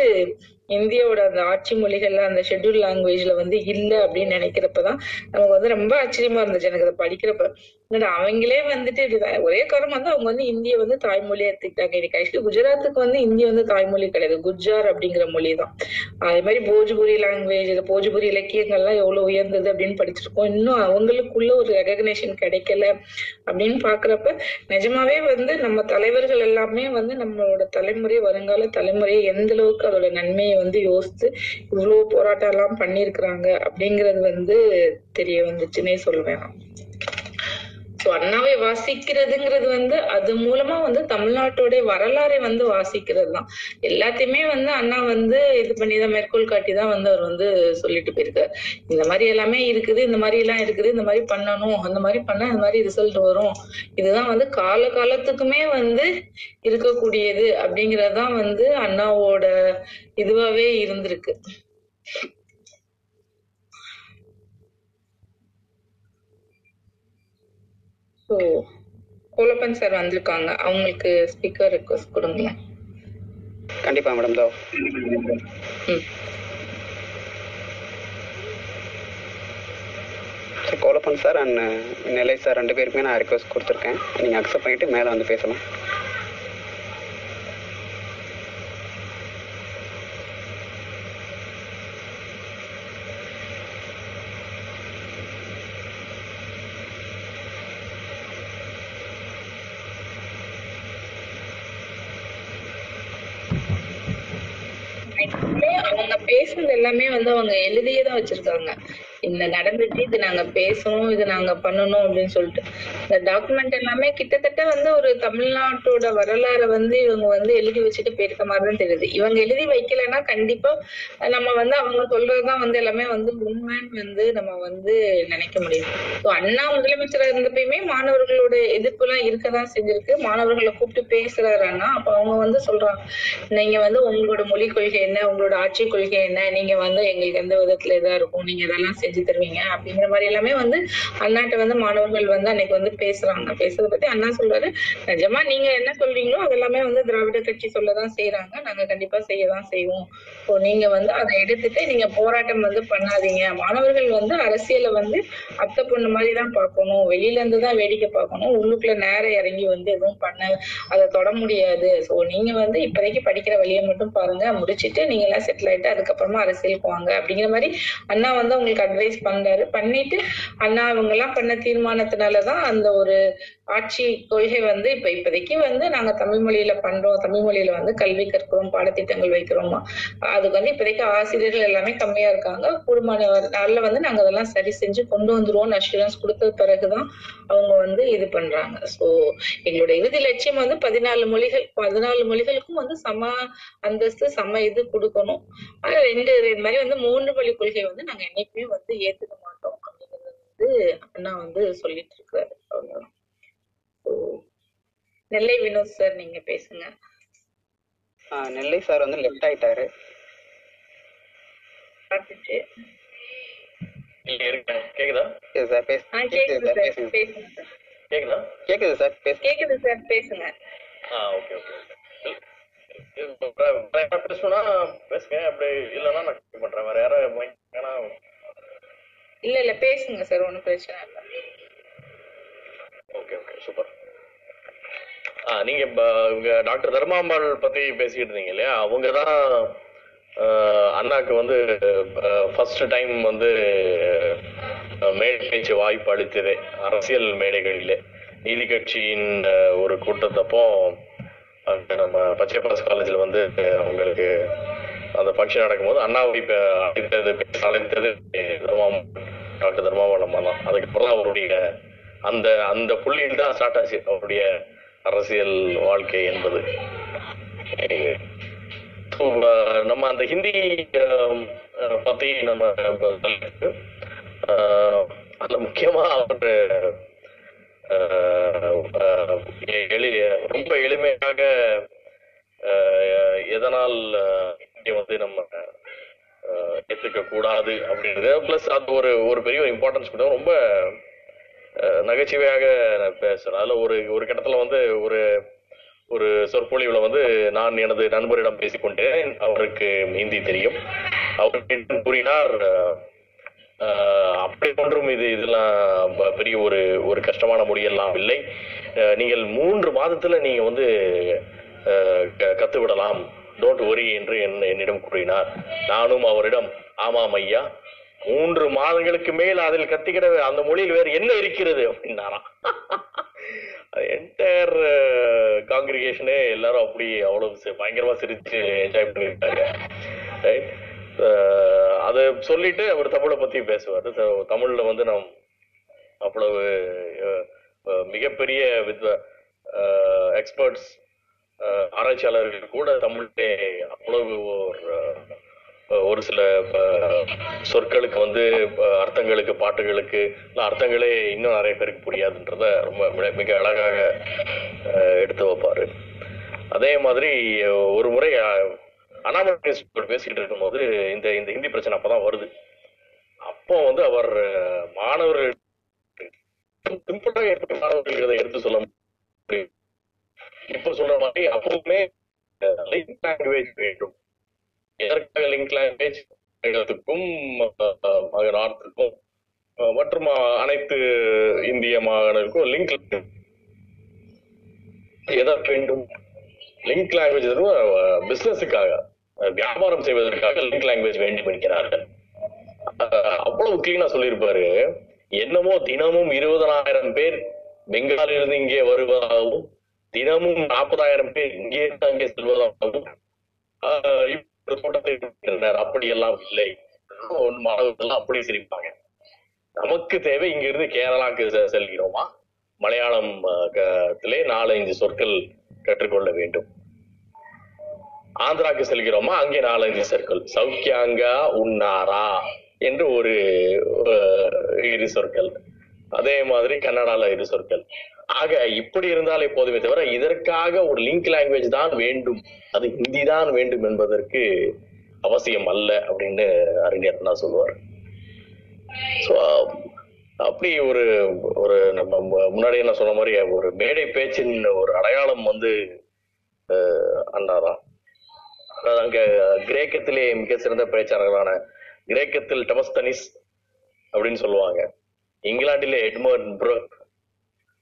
இந்தியாவோட அந்த ஆட்சி மொழிகள்ல அந்த ஷெட்யூல் லாங்குவேஜ்ல வந்து இல்ல அப்படின்னு நினைக்கிறப்பதான் நமக்கு வந்து ரொம்ப ஆச்சரியமா இருந்துச்சு எனக்கு அதை படிக்கிறப்ப. என்னடா அவங்களே வந்துட்டு ஒரே காரணம் வந்து அவங்க வந்து இந்திய வந்து தாய்மொழியை எடுத்துக்கிட்டாங்க. இன்னைக்கு ஆக்சுவலி குஜராத்துக்கு வந்து இந்திய வந்து தாய்மொழி கிடையாது. குஜார் அப்படிங்கிற மொழி தான். அதே மாதிரி போஜ்புரி லாங்குவேஜ் இந்த போஜ்புரி இலக்கியங்கள்லாம் எவ்வளவு உயர்ந்தது அப்படின்னு படிச்சிருக்கோம். இன்னும் அவங்களுக்குள்ள ஒரு ரெகக்னேஷன் கிடைக்கல அப்படின்னு பாக்குறப்ப நிஜமாவே வந்து நம்ம தலைவர்கள் எல்லாமே வந்து நம்மளோட தலைமுறை வருங்கால தலைமுறையை எந்த அளவுக்கு அதோட நன்மையை வந்து யோசித்து இவ்வளவு போராட்டம் எல்லாம் பண்ணியிருக்கிறாங்க அப்படிங்கிறது வந்து தெரிய வந்துச்சுன்னே சொல்லுவேன் நான். ஸோ அண்ணாவை வாசிக்கிறதுங்கிறது வந்து அது மூலமா வந்து தமிழ்நாட்டோட வரலாறை வந்து வாசிக்கிறது தான் எல்லாத்தையுமே வந்து அண்ணா வந்து இது பண்ணி தான் மேற்கோள் காட்டி தான் வந்து அவர் வந்து சொல்லிட்டு போயிருக்காரு. இந்த மாதிரி எல்லாமே இருக்குது இந்த மாதிரி எல்லாம் இருக்குது இந்த மாதிரி பண்ணணும் அந்த மாதிரி பண்ணா இந்த மாதிரி ரிசல்ட் வரும். இதுதான் வந்து கால காலத்துக்குமே வந்து இருக்கக்கூடியது அப்படிங்கறதுதான் வந்து அண்ணாவோட இதுவாவே இருந்திருக்கு. ஸோ கோலப்பன் சார் வந்திருக்காங்க. அவங்களுக்கு ஸ்பீக்கர் ரெக்வஸ்ட் கொடுங்களேன். கண்டிப்பாக மேடம் தோ. Mister Kolappan sir and Nellai sir ரெண்டு பேருக்குமே நான் ரிக்வஸ்ட் கொடுத்துருக்கேன். நீங்கள் அக்செப்ட் பண்ணிவிட்டு மேலே வந்து பேசலாம். அவங்க எல்லாமே வந்து அவங்க எழுதியே தான் வச்சிருக்காங்க. இந்த நடந்துச்சு இது நாங்க பேசணும் இது நாங்க பண்ணணும் அப்படின்னு சொல்லிட்டு. இந்த டாக்குமெண்ட் எல்லாமே கிட்டத்தட்ட வந்து ஒரு தமிழ்நாட்டோட வரலாறை வந்து இவங்க வந்து எழுதி வச்சுட்டு போயிருக்க மாதிரி தான் தெரியுது. இவங்க எழுதி வைக்கலன்னா கண்டிப்பா நம்ம வந்து அவங்க சொல்றதுதான் வந்து எல்லாமே வந்து உண்மைன்னு வந்து நம்ம வந்து நினைக்க முடியும். ஸோ அண்ணா முதலமைச்சரா இருந்தப்பயுமே மாணவர்களோட எதிர்ப்பு எல்லாம் இருக்கதான் செஞ்சிருக்கு. மாணவர்களை கூப்பிட்டு பேசுறாருன்னா அப்ப அவங்க வந்து சொல்றாங்க நீங்க வந்து உங்களோட மொழி கொள்கை என்ன? உங்களோட ஆட்சி கொள்கை என்ன? நீங்க வந்து எங்களுக்கு எந்த விதத்துல இதா இருக்கும்? நீங்க இதெல்லாம் செஞ்சு தருவீங்க அப்படிங்கிற மாதிரி எல்லாமே வந்து அண்ணாட்ட வந்து மாணவர்கள் வந்து அன்னைக்கு வந்து பேசுறாங்க. பேசுறத பத்தி அண்ணா சொல்றாரு. நிஜமா நீங்க என்ன சொல்றீங்களோ அதெல்லாமே வந்து திராவிட கட்சி சொல்லதான் செய்யறாங்க நாங்க கண்டிப்பா செய்யதான் செய்வோம். இப்போ நீங்க வந்து அதை எடுத்துட்டு நீங்க போராட்டம் வந்து பண்ணாதீங்க. மாணவர்கள் வந்து அரசியல வந்து அத்தை பொண்ணு மாதிரி தான் பார்க்கணும். வெளியில இருந்து தான் வேடிக்கை பார்க்கணும். உள்ளுக்குள்ள நேரம் இறங்கி வந்து எதுவும் பண்ண அதை தொட முடியாது. ஸோ நீங்க வந்து இப்போதைக்கு படிக்கிற வழியை மட்டும் பாருங்க. முடிச்சிட்டு நீங்க எல்லாம் செட்டில் ஆயிட்டு அதுக்கப்புறமா அரசியலுக்கு வாங்க அப்படிங்கிற மாதிரி அண்ணா வந்து உங்களுக்கு அட்வைஸ் பண்றாரு. பண்ணிட்டு அண்ணா இவங்க எல்லாம் பண்ண தீர்மானத்தினாலதான் அந்த ஒரு ஆட்சி கொள்கை வந்து இப்ப இப்போதைக்கு வந்து நாங்க தமிழ் மொழியில பண்றோம். தமிழ் மொழியில வந்து கல்வி கற்கிறோம் பாடத்திட்டங்கள் வைக்கிறோமா. அதுக்கு வந்து இப்போதைக்கு ஆசிரியர்கள் எல்லாமே கம்மியா இருக்காங்க. கூடுமான நாள்ல வந்து நாங்க அதெல்லாம் சரி செஞ்சு கொண்டு வந்துருவோம்னு அஷூரன்ஸ் கொடுத்த பிறகுதான் அவங்க வந்து இது பண்றாங்க. சோ எங்களோட இறுதி லட்சியம் வந்து பதினாலு மொழிகள் பதினாலு மொழிகளுக்கும் வந்து சம அந்தஸ்து சம இது கொடுக்கணும். ஆனா ரெண்டு இது மாதிரி வந்து மூன்று மொழி கொள்கை வந்து நாங்க என்னைக்குமே வந்து ஏத்துக்க மாட்டோம் அப்படிங்கறது வந்து அண்ணா வந்து சொல்லிட்டு இருக்காரு நெல்லை வினோத் சார் நீங்க பேசுங்க நெல்லை சார் வந்து லெஃப்ட் ஆயிட்டாரு கேக்குதா சரி கேக்குது கேக்குது சார் கேக்குதா கேக்குது சார் பேச கேக்குது சார் பேசுங்க ஆ ஓகே ஓகே பேசணும்னா பேசுங்க அப்படி இல்லைன்னா நான் கட் பண்றேன் வேற வேணா இல்ல இல்ல பேசுங்க சார் ஒன்றும் பிரச்சனை இல்லை. ஓகே ஓகே சூப்பர் ஆ நீங்க இவங்க டாக்டர் தர்மாம்பாள் பத்தி பேசிக்கிட்டு இருந்தீங்க இல்லையா? அவங்க தான் அண்ணாக்கு வந்து ஃபர்ஸ்ட் டைம் வந்து மேடை பேச்சு வாய்ப்பு அளித்ததே அரசியல் மேடைகளிலே. நீதி கட்சியின் ஒரு கூட்டத்தப்போ நம்ம பச்சைப்பாஸ் காலேஜில் வந்து அவங்களுக்கு அந்த ஃபங்க்ஷன் நடக்கும்போது அண்ணாவை அழைத்தது அழைத்தது தர்மாம் டாக்டர் தர்மாவளம் அம்மா தான் அதுக்கப்புறம் அவருடைய அந்த அந்த புள்ளியில் தான் ஸ்டார்ட் ஆச்சு அவருடைய அரசியல் வாழ்க்கை என்பது. நம்ம அந்த ஹிந்தி பத்தி நம்ம அஹ், அதுல முக்கியமா அவர் எளிய ரொம்ப எளிமையாக எதனால் அஹ், வந்து நம்ம அஹ், ஏத்துக்க கூடாது அப்படின்றது. பிளஸ் அது ஒரு ஒரு பெரிய இம்பார்ட்டன்ஸ் கொடுத்தா ரொம்ப நகைச்சுவையாக பேசுறேன். அதுல ஒரு ஒரு கட்டத்துல வந்து ஒரு ஒரு சொற்பொழிவுல வந்து நான் எனது நண்பரிடம் பேசிக்கொண்டேன். அவருக்கு ஹிந்தி தெரியும். அவர் கூறினார் அப்படி ஒன்றும் இது இதெல்லாம் பெரிய ஒரு ஒரு கஷ்டமான மொழியெல்லாம் இல்லை. நீங்கள் மூன்று மாதத்துல நீங்க வந்து க- கத்துவிடலாம். டோன்ட் ஒரி என்று என் என்னிடம் கூறினார். நானும் அவரிடம் ஆமாம் ஐயா மூன்று மாதங்களுக்கு மேல் அதில் கத்திக்கிட அந்த மொழியில் வேறு என்ன இருக்கிறது? அப்படின்னாராம் என்டையர் காங்கிரிகேஷனே எல்லாரும் அப்படி அவ்வளவு சி- பயங்கரமா சிரிச்சு என்ஜாய் பண்ணியிருக்காங்க ரைட் அதை சொல்லிட்டு அவர் தமிழை பத்தி பேசுவார். தமிழ்ல வந்து நம் அவ்வளவு மிகப்பெரிய வித் எக்ஸ்பர்ட்ஸ் ஆராய்ச்சியாளர்கள் கூட தமிழ்லே அவ்வளவு ஒரு ஒரு சில சொற்களுக்கு வந்து அர்த்தங்களுக்கு பாட்டுகளுக்கு அர்த்தங்களே இன்னும் நிறைய பேருக்கு புரியாதுன்றத ரொம்ப மிக- மிக அழகாக எடுத்து வைப்பாரு. அதே மாதிரி ஒரு முறை அனாமல் அண்ணாமலை இன்ஸ்டியூட் பேசிக்கிட்டு இருக்கும்போது இந்த இந்த ஹிந்தி பிரச்சனை அப்பதான் வருது. அப்போ வந்து அவர் மாணவர்கள் சிம்பிளாக எப்படி எடுத்து சொல்ல முடியும். இப்ப சொல்ற மாதிரி அப்பவுமே லிங்க் லாங்குவேஜ் வேண்டும். எதற்காக லிங்க் லாங்குவேஜ் தமிழகத்துக்கும் நார்த்துக்கும் மற்றும் அனைத்து இந்திய மாகாணங்களுக்கும் லிங்க் எதற்கு வேண்டும்? லிங்க் லாங்குவேஜ் பிசினஸுக்காக வியாபாரம் செய்வதற்காக லிங்க் லாங்குவேஜ் வேண்டும் என்கிறார்கள். அவ்வளவு கிளீனா சொல்லியிருப்பாரு. என்னமோ தினமும் இருபதனாயிரம் பேர் பெங்காலிலிருந்து இங்கே வருவதாகவும் தினமும் நாற்பதாயிரம் பேர் இங்கே அங்கே செல்வதாகவும் தோட்டத்தை அப்படியெல்லாம் இல்லை. மாணவர்கள் அப்படி சிரிப்பாங்க. நமக்கு தேவை இங்கிருந்து கேரளாக்கு செல்கிறோமா? மலையாளம் நாலஞ்சு சொற்கள் கற்றுக்கொள்ள வேண்டும். ஆந்திராக்கு செல்கிறோமா? அங்கே நாலஞ்சு சொற்கள். சௌக்கியாங்கா உன்னாரா என்று ஒரு இரு சொற்கள். அதே மாதிரி கன்னடால இரு சொற்கள். ஆக இப்படி இருந்தாலே போதுமே தவிர இதற்காக ஒரு லிங்க் லாங்குவேஜ் தான் வேண்டும். அது ஹிந்தி தான் வேண்டும் என்பதற்கு அவசியம் அல்ல அப்படின்னு அறிஞர் தான் சொல்லுவார். ஸோ அப்படி ஒரு ஒரு நம்ம முன்னாடி முன்னாடியே நான் சொன்ன மாதிரி ஒரு மேடை பேச்சின் ஒரு அடையாளம் வந்து அண்ணா அண்ணாதான் அதாவது அங்கே கிரேக்கத்திலே மிக சிறந்த பேச்சாளர்களான கிரேக்கத்தில் டமஸ்தனிஸ் அப்படின்னு சொல்லுவாங்க. இங்கிலாந்திலே எட்மண்ட் புரோக்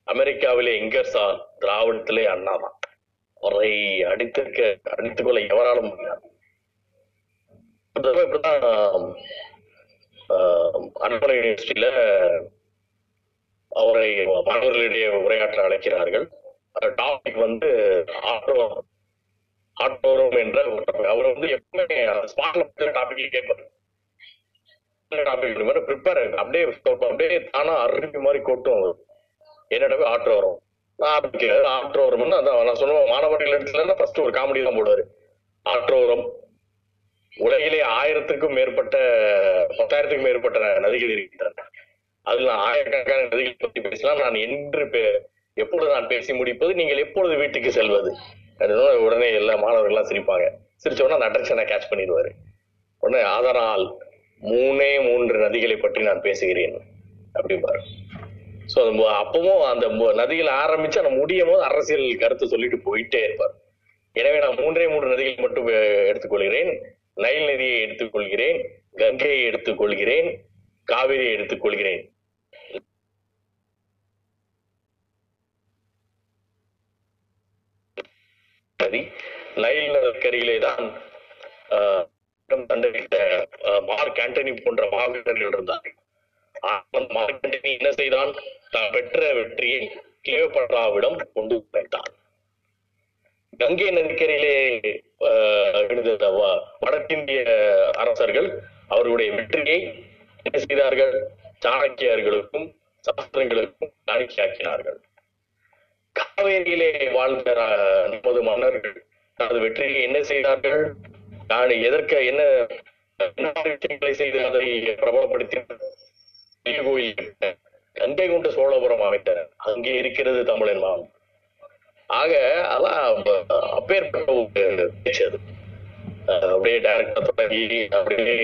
அமெரிக்காவிலே இங்கர்சால் திராவிடத்திலே அண்ணாதான் அவரை அடித்திருக்க அடித்துக்கொள்ள எவராலும் முடியாது. இப்படிதான் ஆஹ், யூனிவர்சிட்டியில அவரை மாணவர்களிடையே உரையாற்ற அழைக்கிறார்கள். டாபிக் வந்து ஆட்டோ ஆட்டோரம் என்ற அவர் வந்து எப்பவுமே ஸ்பாட்ல டாபிக்ல கேட்பாரு. டாபிக் ப்ரிப்பேர் அப்படியே அப்படியே தானா அருவி மாதிரி கொட்டும் அவர். என்னடா ஆற்று வரும் நான் ஆரம்பிக்கிறேன் ஆற்று வரும்னு அந்த நான் சொல்லுவேன் மாணவர்கள் இடத்துல ஃபர்ஸ்ட் ஒரு காமெடி தான் போடுவாரு. ஆற்றோரம் வரும் உலகிலே ஆயிரத்துக்கும் மேற்பட்ட பத்தாயிரத்துக்கும் மேற்பட்ட நதிகள் இருக்கின்றன. அதில் நான் ஆயிரக்கணக்கான நதிகள் பற்றி பேசலாம் நான் என்று பே- எப்பொழுது நான் பேசி முடிப்பது நீங்கள் எப்பொழுது வீட்டுக்கு செல்வது? உடனே எல்லா மாணவர்கள்லாம் சிரிப்பாங்க. சிரிச்ச உடனே நட்ரக்ஷனை கேட்ச் பண்ணிடுவாரு. உடனே அதனால் மூணே மூன்று நதிகளை பற்றி நான் பேசுகிறேன். அப்படிம்பாரு. ஸோ அந்த அப்பவும் அந்த நதிகள் ஆரம்பிச்சு அந்த முடியும் போது அரசியல் கருத்து சொல்லிட்டு போயிட்டே இருப்பார். எனவே நான் மூன்றே மூன்று நதிகள் மட்டும் எடுத்துக்கொள்கிறேன். நைல் நதியை எடுத்துக்கொள்கிறேன். கங்கையை எடுத்துக்கொள்கிறேன். காவிரியை எடுத்துக்கொள்கிறேன். நதி நைல் நதிக்கரையிலே தான் மார்க் ஆண்டனி போன்ற மாவீரர்கள் இருந்தார்கள். என்ன செய்தான்? தான் பெற்ற வெற்றியை கிளியோபட்ராவிடம் கொண்டு வைத்தான் கங்கை நதிக்கரையிலே எழுந்த வடக்கிந்திய அரசர்கள் அவர்களுடைய வெற்றியை என்ன செய்தார்கள்? சாணக்கியர்களுக்கும் சாஸ்திரங்களுக்கும் காணிக்கையாக்கினார்கள் காவேரியிலே வாழ்ந்த நமது மன்னர்கள் தனது வெற்றியை என்ன செய்தார்கள்? நான் எதற்கு என்ன விஷயங்களை செய்து அதை பிரபலப்படுத்தினார்? கோயில். கங்கை கொண்ட சோழபுரம் அமைத்தனர் அங்கே இருக்கிறது தமிழன் மாவட்டம் ஆக அதான் அப்பேற்பட்ட ஒரு பேச்சு அது. அப்படியே டைரக்டா தொடங்கி அப்படியே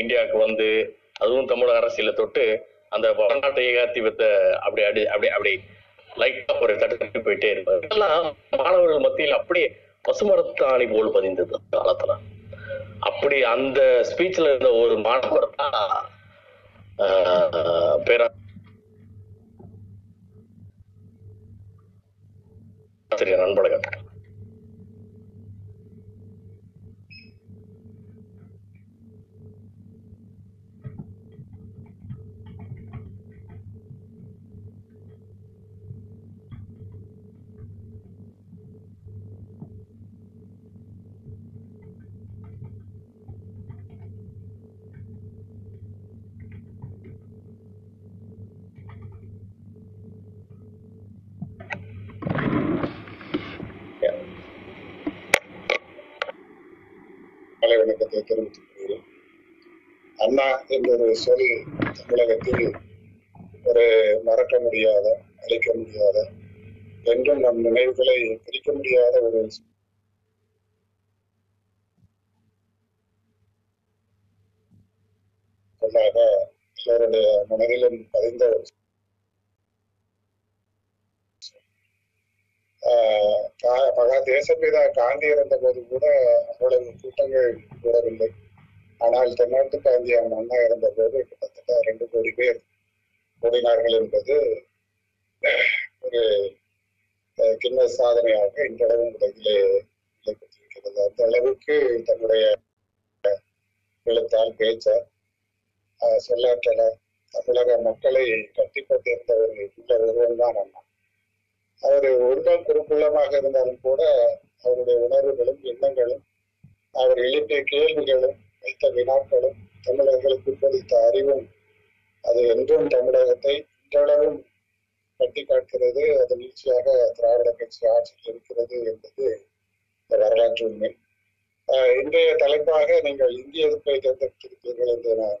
இந்தியாவுக்கு வந்து அதுவும் தமிழக அரசியல தொட்டு அந்த வடநாட்டு ஏகாதிபத்தை அப்படி அடி அப்படி அப்படி லைட்டா ஒரு தட்டு போயிட்டே இருப்பாரு இதெல்லாம் மாணவர்கள் மத்தியில் அப்படியே பசுமரத்தாணி போல் பதிந்தது அந்த காலத்துல. அப்படி அந்த ஸ்பீச்ல இருந்த ஒரு மாணவர் தான் ஆஹ், பேரா ஆசிரியர் அன்பழகன் வணக்கத்தை அண்ணா என்ற சொல் தமிழகத்தில் ஒரு மறக்க முடியாத அழிக்க முடியாத என்றும் நம் நினைவுகளை பிரிக்க முடியாத ஒரு சொல்லாக எல்லோருடைய மனதிலும் பதிந்த ஒரு ஆஹ் கா- மகா தேசப்பிதா காந்தி இருந்த போது கூட அவ்வளவு கூட்டங்கள் கூடவில்லை. ஆனால் தென்னாட்டு காந்தியான அண்ணா இருந்த போது கிட்டத்தட்ட ரெண்டு கோடி பேர் கூடினார்கள் என்பது ஒரு கிண்ண சாதனையாக இன்றளவும் உலகிலே நிலை அந்த அளவுக்கு தன்னுடைய எழுத்தால் பேச்சால் சொல்லாற்றல தமிழக மக்களை கட்டிப்பட்டிருந்தவர்கள் உள்ள ஒருவன் தான் அண்ணா. அவர் ஒருதான் குறுக்குள்ளமாக இருந்தாலும் கூட அவருடைய உணர்வுகளும் எண்ணங்களும் அவர் எழுப்பிய கேள்விகளும் வைத்த வினாக்களும் தமிழர்களுக்கு போதித்த அறிவும் அது என்றும் தமிழகத்தை இன்றளவும் கட்டி காட்டுகிறது. அது நீட்சியாக திராவிட கட்சி ஆட்சியில் இருக்கிறது என்பது இந்த வரலாற்று உண்மை. இன்றைய தலைப்பாக நீங்கள் இந்திய எதிர்ப்பை தேர்ந்தெடுத்திருப்பீர்கள் என்று நான்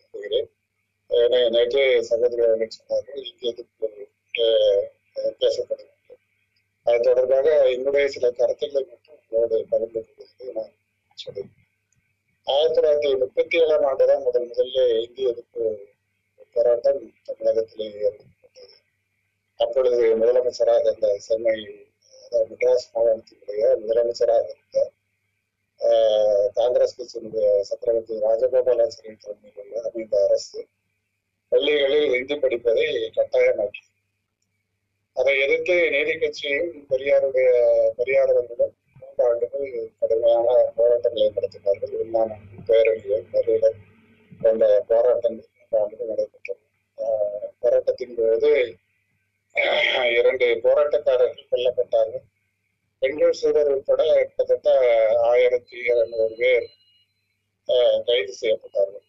நம்புகிறேன். நேற்று சகோதரி அவர்கள் சொன்னார்கள்? இந்திய எதிர்ப்பு பேசப்படுகிறது அது தொடர்பாக என்னுடைய சில கருத்துக்களை மட்டும் உங்களோடு பகிர்ந்து கொள்வதற்கு நான் சொல்லுகிறேன் ஆயிரத்தி தொள்ளாயிரத்தி முப்பத்தி ஏழாம் ஆண்டு தான் முதல் முதல்ல இந்திய எதிர்ப்பு போராட்டம் தமிழகத்திலே ஏற்பட்டது. அப்பொழுது முதலமைச்சராக இருந்த சென்னை மெட்ராஸ் மாகாணத்தினுடைய முதலமைச்சராக இருந்த காங்கிரஸ் கட்சியினுடைய சக்கரவர்த்தி ராஜகோபாலாச்சாரி தலைமையில் அமைந்த அரசு பள்ளிகளில் இந்தி படிப்பதை கட்டாயமாக்கி அதை எதிர்த்து நீதி கட்சியும் பெரியாருடைய பெரியார் அவர்களும் மூன்று ஆண்டுகள் கடுமையான போராட்டங்களை நடத்தினார்கள் விமானம் பேரணிகள் மறியல் போன்ற போராட்டங்கள். மூன்று ஆண்டுகள் நடைபெற்றன போராட்டத்தின் போது இரண்டு போராட்டக்காரர்கள் கொல்லப்பட்டார்கள். பெண்கள் சிறுவர் உட்பட கிட்டத்தட்ட ஆயிரத்தி இருநூறு பேர் கைது செய்யப்பட்டார்கள்.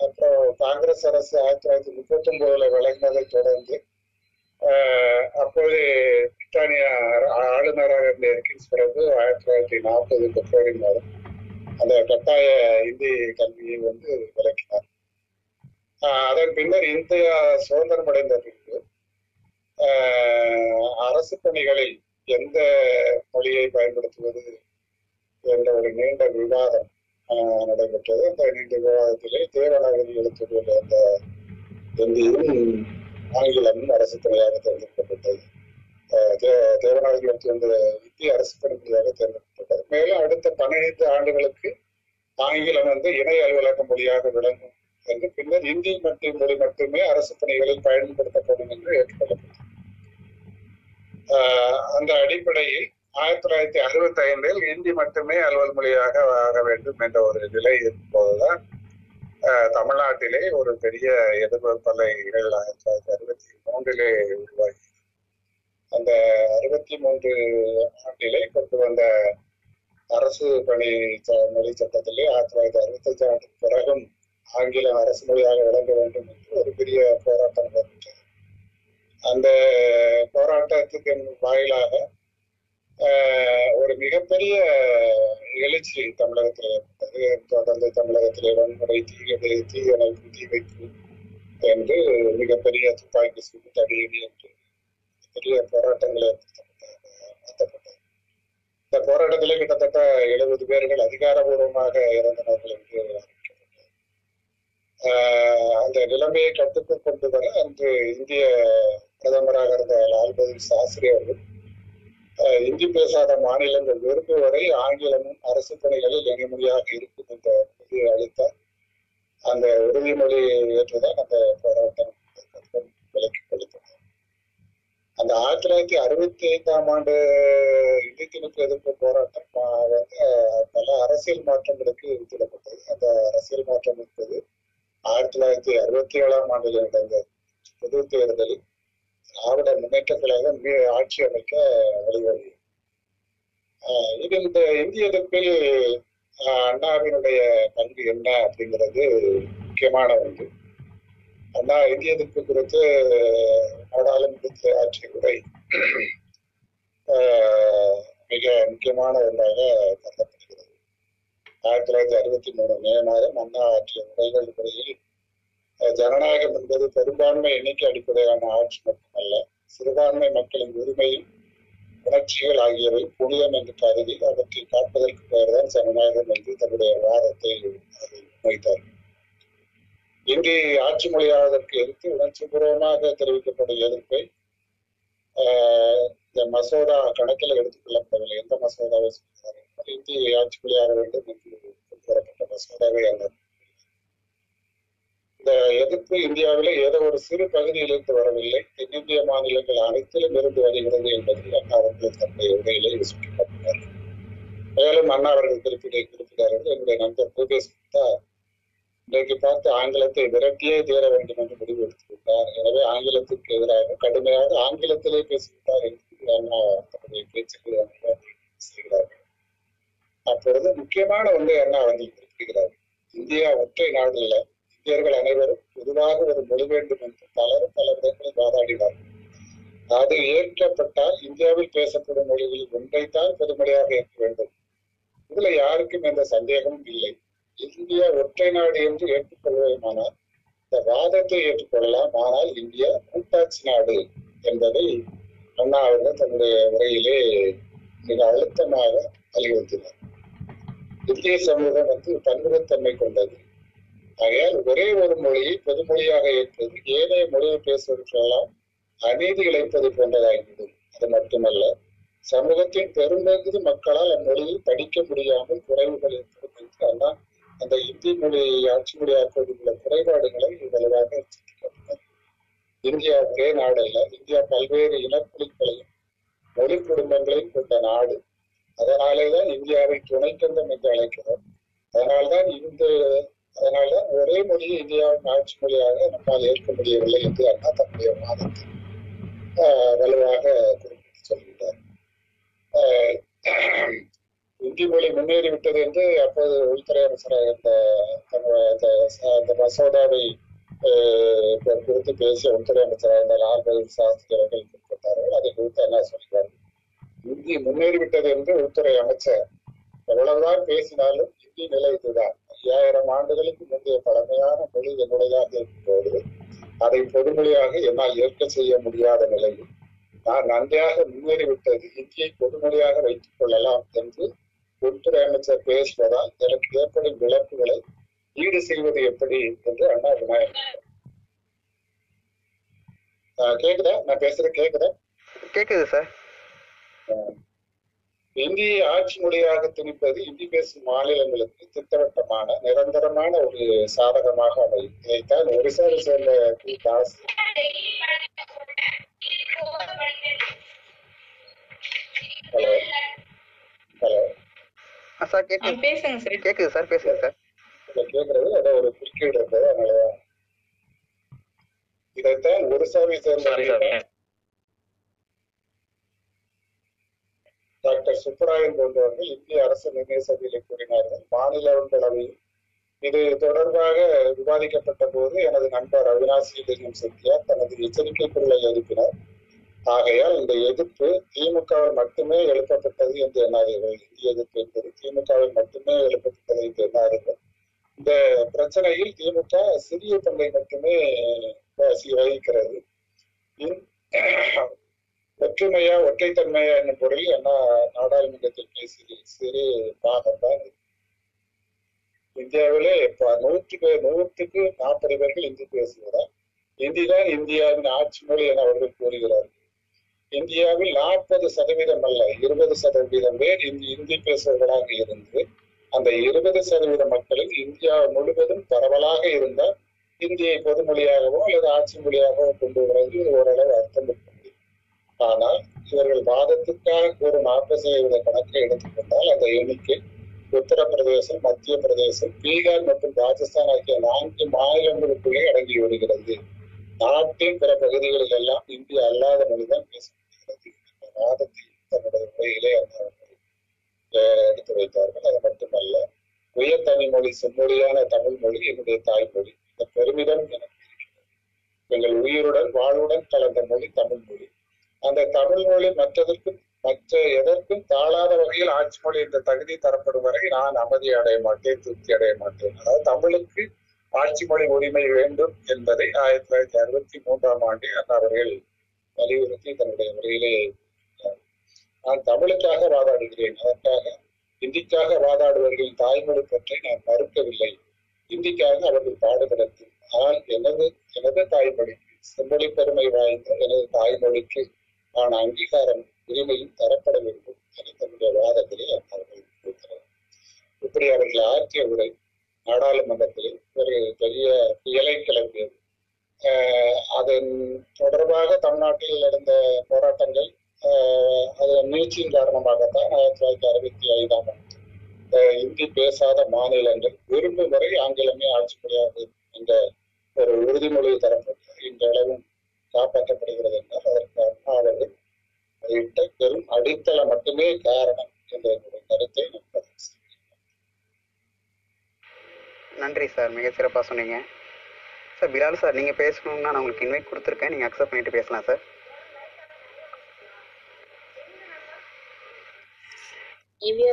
அப்புறம் காங்கிரஸ் அரசு ஆயிரத்தி தொள்ளாயிரத்தி முப்பத்தி ஒன்பதுல விளங்கினதை தொடர்ந்து அப்போது பிரிட்டானியா ஆளுநராக இருந்த எர்கின்ஸ் பிறகு ஆயிரத்தி தொள்ளாயிரத்தி நாற்பது பிப்ரவரி மாதம் அந்த கட்டாய இந்தி கல்வியை வந்து விளக்கினார். ஆஹ் அதன் பின்னர் இந்தியா சுதந்திரம் அடைந்த பின்பு ஆஹ் அரசு பணிகளில் எந்த மொழியை பயன்படுத்துவது என்ற ஒரு நீண்ட விவாதம் ஆஹ் நடைபெற்றது. அந்த நீண்ட விவாதத்திலே தேவநாகரி எழுத்துள்ள அந்த இந்தியும் ஆங்கிலம் அரசு துறையாக தேர்ந்தெடுக்கப்பட்டது. ஆஹ் தே- இந்திய அரசு பணியாக தேர்ந்தெடுக்கப்பட்டது. மேலும் அடுத்த பதினைந்து ஆண்டுகளுக்கு ஆங்கிலம் வந்து இணை அலுவலக மொழியாக விளங்கும் என்று பின்னர் இந்தி மற்றும் மொழி மட்டுமே அரசு பணிகளில் பயன்படுத்தப்படும் என்று ஏற்றுக்கொள்ளப்பட்டது. ஆஹ் அந்த அடிப்படையில் ஆயிரத்தி தொள்ளாயிரத்தி அறுபத்தி ஐந்தில் இந்தி மட்டுமே அலுவல் மொழியாக ஆக வேண்டும் என்ற ஒரு நிலை இருக்கும்போதுதான் தமிழ்நாட்டிலே ஒரு பெரிய எதிர்ப்பலைகள் ஆயிரத்தி தொள்ளாயிரத்தி அறுபத்தி மூன்றிலே உருவாகி. அந்த அறுபத்தி மூன்று ஆண்டிலே கொண்டு வந்த அரசு பணி ச- மொழி சட்டத்திலே ஆயிரத்தி தொள்ளாயிரத்தி அறுபத்தஞ்சு ஆண்டுக்கு பிறகும் ஆங்கிலம் அரசு மொழியாக விளங்க வேண்டும் என்று ஒரு பெரிய போராட்டம் நடைபெற்றது அந்த போராட்டத்துக்கு வாயிலாக ஒரு மிகப்பெரிய எழுச்சி தமிழகத்தில் ஏற்பட்டது தொடர்ந்து தமிழகத்திலே வன்முறை தீயணை தீயணைப்பு தீ வைப்பு என்று மிகப்பெரிய துப்பாக்கி சூடு தடியடி என்று பெரிய போராட்டங்கள் ஏற்படுத்தப்பட்டது நடத்தப்பட்டது. இந்த போராட்டத்திலே கிட்டத்தட்ட எழுபது பேர்கள் அதிகாரபூர்வமாக இறந்தனர்கள் என்று ஆஹ் அந்த நிலைமையை கட்டுக்கு கொண்டு வர அன்று இந்திய பிரதமராக இருந்த லால் பகதூர் சாஸ்திரி அவர்கள் இந்தி பேசாத மாநிலங்கள் விரும்பு வரை ஆங்கிலமும் அரசு பணிகளில் இணைமொழியாக இருக்கும் என்ற உறுதியை அளித்தார். அந்த உறுதிமொழி ஏற்றுதான் அந்த போராட்டம் விலக்கி கொடுத்தது அந்த ஆயிரத்தி தொள்ளாயிரத்தி அறுபத்தி ஐந்தாம் ஆண்டு இந்தி எதிர்ப்பு போராட்டம் வந்து பல அரசியல் மாற்றங்களுக்கு வித்திடப்பட்டது. அந்த அரசியல் மாற்றம் என்பது ஆயிரத்தி தொள்ளாயிரத்தி அறுபத்தி ஏழாம் ஆண்டில் நடந்த பொது தேர்தலில் திராவிட முன்னேற்ற கழகம் மீ- ஆட்சி அமைக்க வழிவகை. ஆஹ் இது இந்த இந்திய எதிர்ப்பில் அண்ணாவினுடைய பங்கு என்ன அப்படிங்கிறது முக்கியமான ஒன்று. அண்ணா இந்திய எதிர்ப்பு குறித்து நாடாளுமன்றத்தில் ஆற்றிய உரை மிக முக்கியமான ஒன்றாக கருதப்படுகிறது. ஆயிரத்தி தொள்ளாயிரத்தி அறுபத்தி மூணு மே மாதம் அண்ணா ஆற்றிய உரைகள் முறையில் ஜனநாயகம் என்பது பெரும்பான்மை எண்ணிக்கை அடிப்படையிலான ஆட்சி மட்டுமல்ல சிறுபான்மை மக்களின் உரிமையும் உணர்ச்சிகள் ஆகியவை புனிதம் என்று கருதி அவற்றை காப்பதற்கு பெயர்தான் ஜனநாயகம் என்று தன்னுடைய வாதத்தை அதை முன்வைத்தார் ஆட்சி மொழியாவதற்கு எதிர்த்து உணர்ச்சி பூர்வமாக தெரிவிக்கப்படும் எதிர்ப்பை ஆஹ் இந்த மசோதா கணக்கில் எடுத்துக் கொள்ளப்படவில்லை. எந்த மசோதாவை சொல்கிறார்? இந்திய ஆட்சி மொழியாக வேண்டும் என்று கொண்டு வரப்பட்ட மசோதாவை அல்லது இந்த எதிர்ப்பு இந்தியாவிலே ஏதோ ஒரு சிறு பகுதியிலிருந்து வரவில்லை. தென்னிந்திய மாநிலங்கள் அனைத்திலும் இருந்து வருகிறது என்பதை அண்ணா அவர்கள் தன்னுடைய உரையிலே சுட்டிக்காட்டினார். மேலும் அண்ணா அவர்கள் குறிப்பிட குறிப்பிட்டார்கள் என்னுடைய நண்பர் பூபேஷ் குப்தா இன்றைக்கு பார்த்து ஆங்கிலத்தை விரட்டியே தீர வேண்டும் என்று முடிவு எடுத்துவிட்டார். எனவே ஆங்கிலத்திற்கு எதிராக கடுமையாக ஆங்கிலத்திலே பேசிவிட்டார் என்று அண்ணா தன்னுடைய பேச்சுக்களை செய்கிறார்கள் அப்பொழுது முக்கியமான ஒன்றை அண்ணா அவர்கள் குறிப்பிடுகிறார். இந்தியா ஒற்றை நாடு இல்லை இந்தியர்கள் அனைவரும் பொதுவாக ஒரு மொழி வேண்டும் என்று பலரும் பல விதங்களில் வாதாடினார்கள். அது ஏற்கப்பட்டால் இந்தியாவில் பேசப்படும் மொழிகளில் ஒன்றைத்தான் பொதுமொழியாக ஏற்க வேண்டும். இதுல யாருக்கும் எந்த சந்தேகமும் இல்லை. இந்தியா ஒற்றை நாடு என்று ஏற்றுக்கொள்வதுமானால் இந்த வாதத்தை ஏற்றுக்கொள்ளலாம். ஆனால் இந்தியா கூட்டாட்சி நாடு என்பதை அண்ணா அவர்கள் தன்னுடைய உரையிலே மிக அழுத்தமாக வலியுறுத்தினார். இந்திய சமூகம் வந்து பன்முகத்தன்மை கொண்டது. ஆகையால் ஒரே ஒரு மொழியை பொதுமொழியாக ஏற்பது ஏனைய மொழியை பேசுவதற்கெல்லாம் அநீதி இழைப்பது போன்றதாகிவிடும். அது மட்டுமல்ல சமூகத்தின் பெரும்பகுதி மக்களால் அம்மொழியை படிக்க முடியாமல் குறைவுகள் ஏற்படும் அந்த இந்தி மொழியை ஆட்சி மொழியாக்குவதில் உள்ள குறைபாடுகளை வலுவாக இந்தியா ஒரே நாடு அல்ல இந்தியா பல்வேறு இனக்குழுக்களையும் மொழி குடும்பங்களையும் கொண்ட நாடு. அதனாலேதான் இந்தியாவை துணைக்கண்டம் என்று அழைக்கிறோம். அதனால்தான் இந்த அதனால ஒரே மொழியை இந்தியாவின் ஆட்சி மொழியாக நம்மால் ஏற்க முடியவில்லை என்று அண்ணா தன்னுடைய வாதத்தை வலுவாக குறிப்பிட்டு சொல்கிறார் ஆஹ், இந்தி மொழி முன்னேறிவிட்டது என்று அப்போது உள்துறை அமைச்சராக இருந்த அந்த மசோதாவை ஆஹ், குறித்து பேசிய உள்துறை அமைச்சராக இருந்த லால் பகதூர் சாஸ்திரி அவர்கள் குறிப்பிட்டார்கள். அதை குறித்து என்ன சொல்கிறார். இந்தி முன்னேறிவிட்டது என்று உள்துறை அமைச்சர் எவ்வளவுதான் பேசினாலும் இந்தி நிலை இதுதான். ஐயாயிரம் ஆண்டுகளுக்கு முந்தைய பழமையான மொழி என்னுடையதாக இருக்கும்போது அதை பொதுமொழியாக என்னால் ஏற்க செய்ய முடியாத நிலையில் நான் நன்றாக முன்னேறிவிட்டது இந்தியை பொதுமொழியாக வைத்துக் கொள்ளலாம் என்று உள்துறை அமைச்சர் பேசுவதால் எனக்கு ஏற்படும் விளக்குகளை ஈடு செய்வது எப்படி என்று அண்ணா விநாயகர் ஆஹ் கேக்குதா? நான் பேசுறது கேக்குதா? கேக்குது சார். இந்தியை ஆட்சி மொழியாக திணிப்பது இந்தி பேசும் மாநிலங்களுக்கு திட்டவட்டமான நிரந்தரமான ஒரு சாதகமாக அமையும். இதைத்தான் ஒரிசாவை சேர்ந்த கு. தாஸ் ஹலோ. ஹலோ. சார் ஆ, கேக்குது பேசுங்க சார். கேக்குது சார் பேசுங்க சார். இதை கேட்கறது ஏதோ ஒரு குறுக்கீடு இருந்தது அதனாலதான். இதைத்தான் ஒரிசாவை சேர்ந்த சாரி சார் டாக்டர் சுப்பராயன் போன்றவர்கள் இந்திய அரசு நிர்ணய சபையில் கூறினார்கள். மாநிலங்களவையில் இது தொடர்பாக விவாதிக்கப்பட்ட போது எனது நண்பர் அவினாசி லிங்கம் சத்யா தனது எச்சரிக்கை குரலை எழுப்பினார். ஆகையால் இந்த எதிர்ப்பு திமுகவில் மட்டுமே எழுப்பப்பட்டது என்று எண்ணாதீர்கள். இந்திய எதிர்ப்பு என்பது திமுகவில் மட்டுமே எழுப்பப்பட்டது என்று எண்ணாதீர்கள். இந்த பிரச்சனையில் திமுக சிறிய பங்கை மட்டுமே வகிக்கிறது. ஒற்றுமையா ஒற்றைத்தன்மையா என்னும் பொருளில் என்ன நாடாளுமன்றத்தில் பேசிய சிறு பாகம் தான் இந்தியாவிலே நூற்று பேர் நூற்றுக்கு நாற்பது பேர்கள் இந்தி பேசுகிறார். இந்தி தான் இந்தியாவின் ஆட்சி மொழி என அவர்கள் கூறுகிறார்கள். இந்தியாவில் நாற்பது சதவீதம் அல்ல இருபது சதவீதம் பேர் இந்தி இந்தி பேசுபவர்களாக இருந்து அந்த இருபது சதவீத மக்களில் இந்தியா முழுவதும் பரவலாக இருந்தால் இந்தியை பொதுமொழியாகவோ அல்லது ஆட்சி மொழியாகவோ கொண்டு வருவது ஓரளவு அர்த்தம் இருக்கும். ஆனால் இவர்கள் வாதத்துக்காக கூறும் நாற்பது கணக்கை எடுத்துக்கொண்டால் அந்த எண்ணிக்கை உத்தரப்பிரதேசம் மத்திய பிரதேசம் பீகார் மற்றும் ராஜஸ்தான் ஆகிய நான்கு மாநிலங்களுக்குள்ளே அடங்கி வருகிறது. நாட்டின் பிற பகுதிகளில் எல்லாம் இந்திய அல்லாத மொழிதான் பேசப்படுகிறது. இந்த வாதத்தை தன்னுடைய உரையிலே அவர்கள், எடுத்து வைத்தார்கள். அது மட்டுமல்ல உயர் தனி மொழி செம்மொழியான தமிழ் மொழி என்னுடைய தாய்மொழி இந்த பெருமிதம் எனக்கு இருக்கிறது. எங்கள் உயிருடன் வாழ்வுடன் கலந்த மொழி தமிழ் மொழி. அந்த தமிழ் மொழி மற்றதற்கும் மற்ற எதற்கும் தாழாத வகையில் ஆட்சி மொழி என்ற தகுதி தரப்படும் வரை நான் அமைதி அடைய மாட்டேன் திருப்தி அடைய மாட்டேன். அதாவது தமிழுக்கு ஆட்சி மொழி உரிமை வேண்டும் என்பதை ஆயிரத்தி தொள்ளாயிரத்தி அறுபத்தி மூன்றாம் ஆண்டு அண்ணா அவர்கள் வலியுறுத்தி தன்னுடைய உரையிலே நான் தமிழுக்காக வாதாடுகிறேன். அதற்காக இந்திக்காக வாதாடுவர்களின் தாய்மொழி பற்றி நான் மறுக்கவில்லை. இந்திக்காக அவர்கள் பாடுபடட்டும். ஆனால் எனது எனது தாய்மொழிக்கு செம்மொழி பெருமை வாய்ந்த எனது தாய்மொழிக்கு ஆனால் அங்கீகாரம் இனிமையும் தரப்பட வேண்டும் என தன்னுடைய வாதத்திலே அவர்கள் கூறுகிறார் இப்படி அவர்கள் ஆற்றிய உரை நாடாளுமன்றத்தில் ஒரு பெரிய புயலை கிளம்பியது. அதன் தொடர்பாக தமிழ்நாட்டில் நடந்த போராட்டங்கள் அது அதன் நீட்சியின் காரணமாகத்தான் ஆயிரத்தி தொள்ளாயிரத்தி அறுபத்தி ஐந்தாம் ஆண்டு. இந்தி பேசாத மாநிலங்கள் விரும்பும் வரை ஆங்கிலமே ஆட்சி முடியாது என்ற ஒரு உறுதிமொழி தரப்பட்டு இன்றளவும் காப்பாற்றப்படுகிறது என்றால் அதற்கு அண்ணா அவர்கள் வெளியிட்ட பெரும் அடித்தளம் மட்டுமே காரணம் என்ற என்னுடைய கருத்தை நான். நன்றி சார் மிக சிறப்பாக சொன்னீங்க. சார் பிலால் சார் நீங்கள் பேசணும்னா நான் உங்களுக்கு இன்வைட் கொடுத்துருக்கேன். நீங்கள் அக்செப்ட் பண்ணிட்டு பேசலாம் சார்.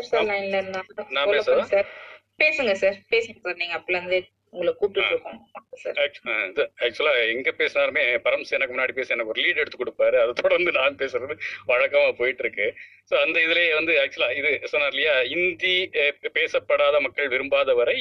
சார் லைன்ல இருந்தாங்க பேசுங்க சார் பேசுங்க சார். நீங்க அப்பல இருந்து உங்களை கூப்பிட்டு ஆக்சுவலா எங்க பேசினாலுமே பரம்ஸ் எனக்கு முன்னாடி பேச எனக்கு ஒரு லீட் எடுத்து கொடுப்பாரு. அதை தொடர்ந்து நான் பேசுறது வழக்கமா போயிட்டு இருக்கு ஸோ அந்த இதுலயே வந்து ஆக்சுவலா இது சொன்னார் இல்லையா? இந்தி பேசப்படாத மக்கள் விரும்பாத வரை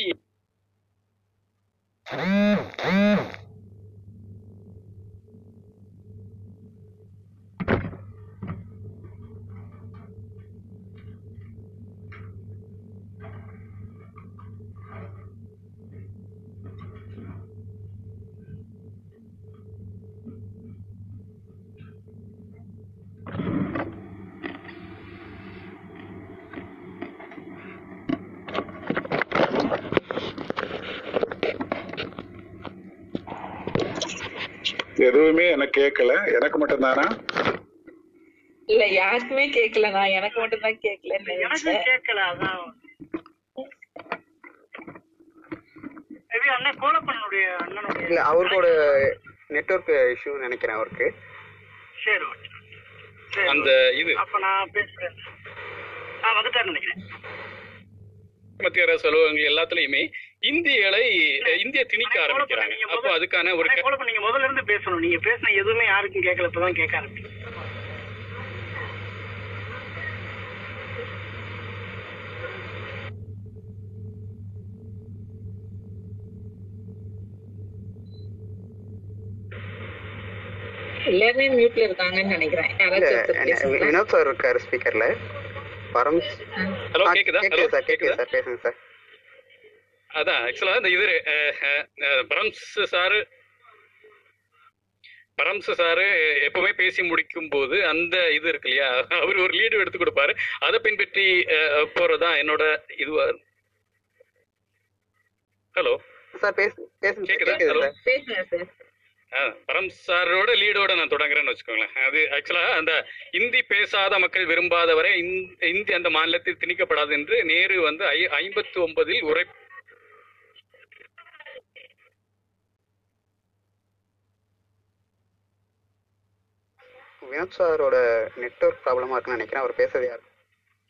எதுவுமே எனக்கு கேட்கல எனக்கு மட்டும்தானா? இல்ல யாருக்குமே கேட்கல நான் எனக்கு மட்டும் தான் கேட்கல எனக்கும் கேட்கல அதான். அண்ணன் கோலப்பனுடைய அண்ணனுடைய இல்லை அவருக்கோட நெட்வொர்க் இஷ்யூ நினைக்கிறேன் அவருக்கு. சரி ஓகே. சரி அந்த இது. அப்ப நான் பேசுறேன். ஆ வந்துட்டாரு நினைக்கிறேன். மத்திய அரசு அலுவலகங்கள் எல்லாத்துலயுமே இந்தியலை இந்திய திணிக்க ஆரம்பிக்கிறாங்க. நீங்க அப்போ முதல்ல- அதுக்கான ஒரு நீங்க முதல்ல இருந்து பேசணும். நீங்க பேசின எதுவுமே யாருக்கும் கேட்கல. இப்பதான் கேட்க ஆரம்பிச்சு எல்லாருமே மியூட்ல இருக்காங்கன்னு நினைக்கிறேன். யாராச்சும்? வினோத் சார் இருக்காரு ஸ்பீக்கர்ல பரம் ஹலோ கேக்குதா? கேக்குது சார் கேக்குதா? சார் பேசுங்க சார். அதான் ஆக்சுவலா இந்த இது பரம்ஸ் சாரு பரம்ஸ் சாரு எப்பவுமே பேசி முடிக்கும் போது அந்த இது இருக்கு இல்லையா? அவர் ஒரு லீடு எடுத்து கொடுப்பாரு. அதை பின்பற்றி போறதா என்னோட இதுவா ஹலோ கேக்குதா? ஹலோ? பரம் சாரோட லீடோட நான் தொடங்குறேன்னு வச்சுக்கோங்களேன். அது ஆக்சுவலா அந்த இந்தி பேசாத மக்கள் விரும்பாத வரை இந்த- இந்தி அந்த மாநிலத்தில் திணிக்கப்படாது என்று நேரு வந்து ஐ ஐம்பத்தி ஒன்பதில் உரை வினோத் சாரோட நெட்வொர்க் ப்ராப்ளமா இருக்குன்னு நினைக்கிறேன். அவர் பேசுறது யார்?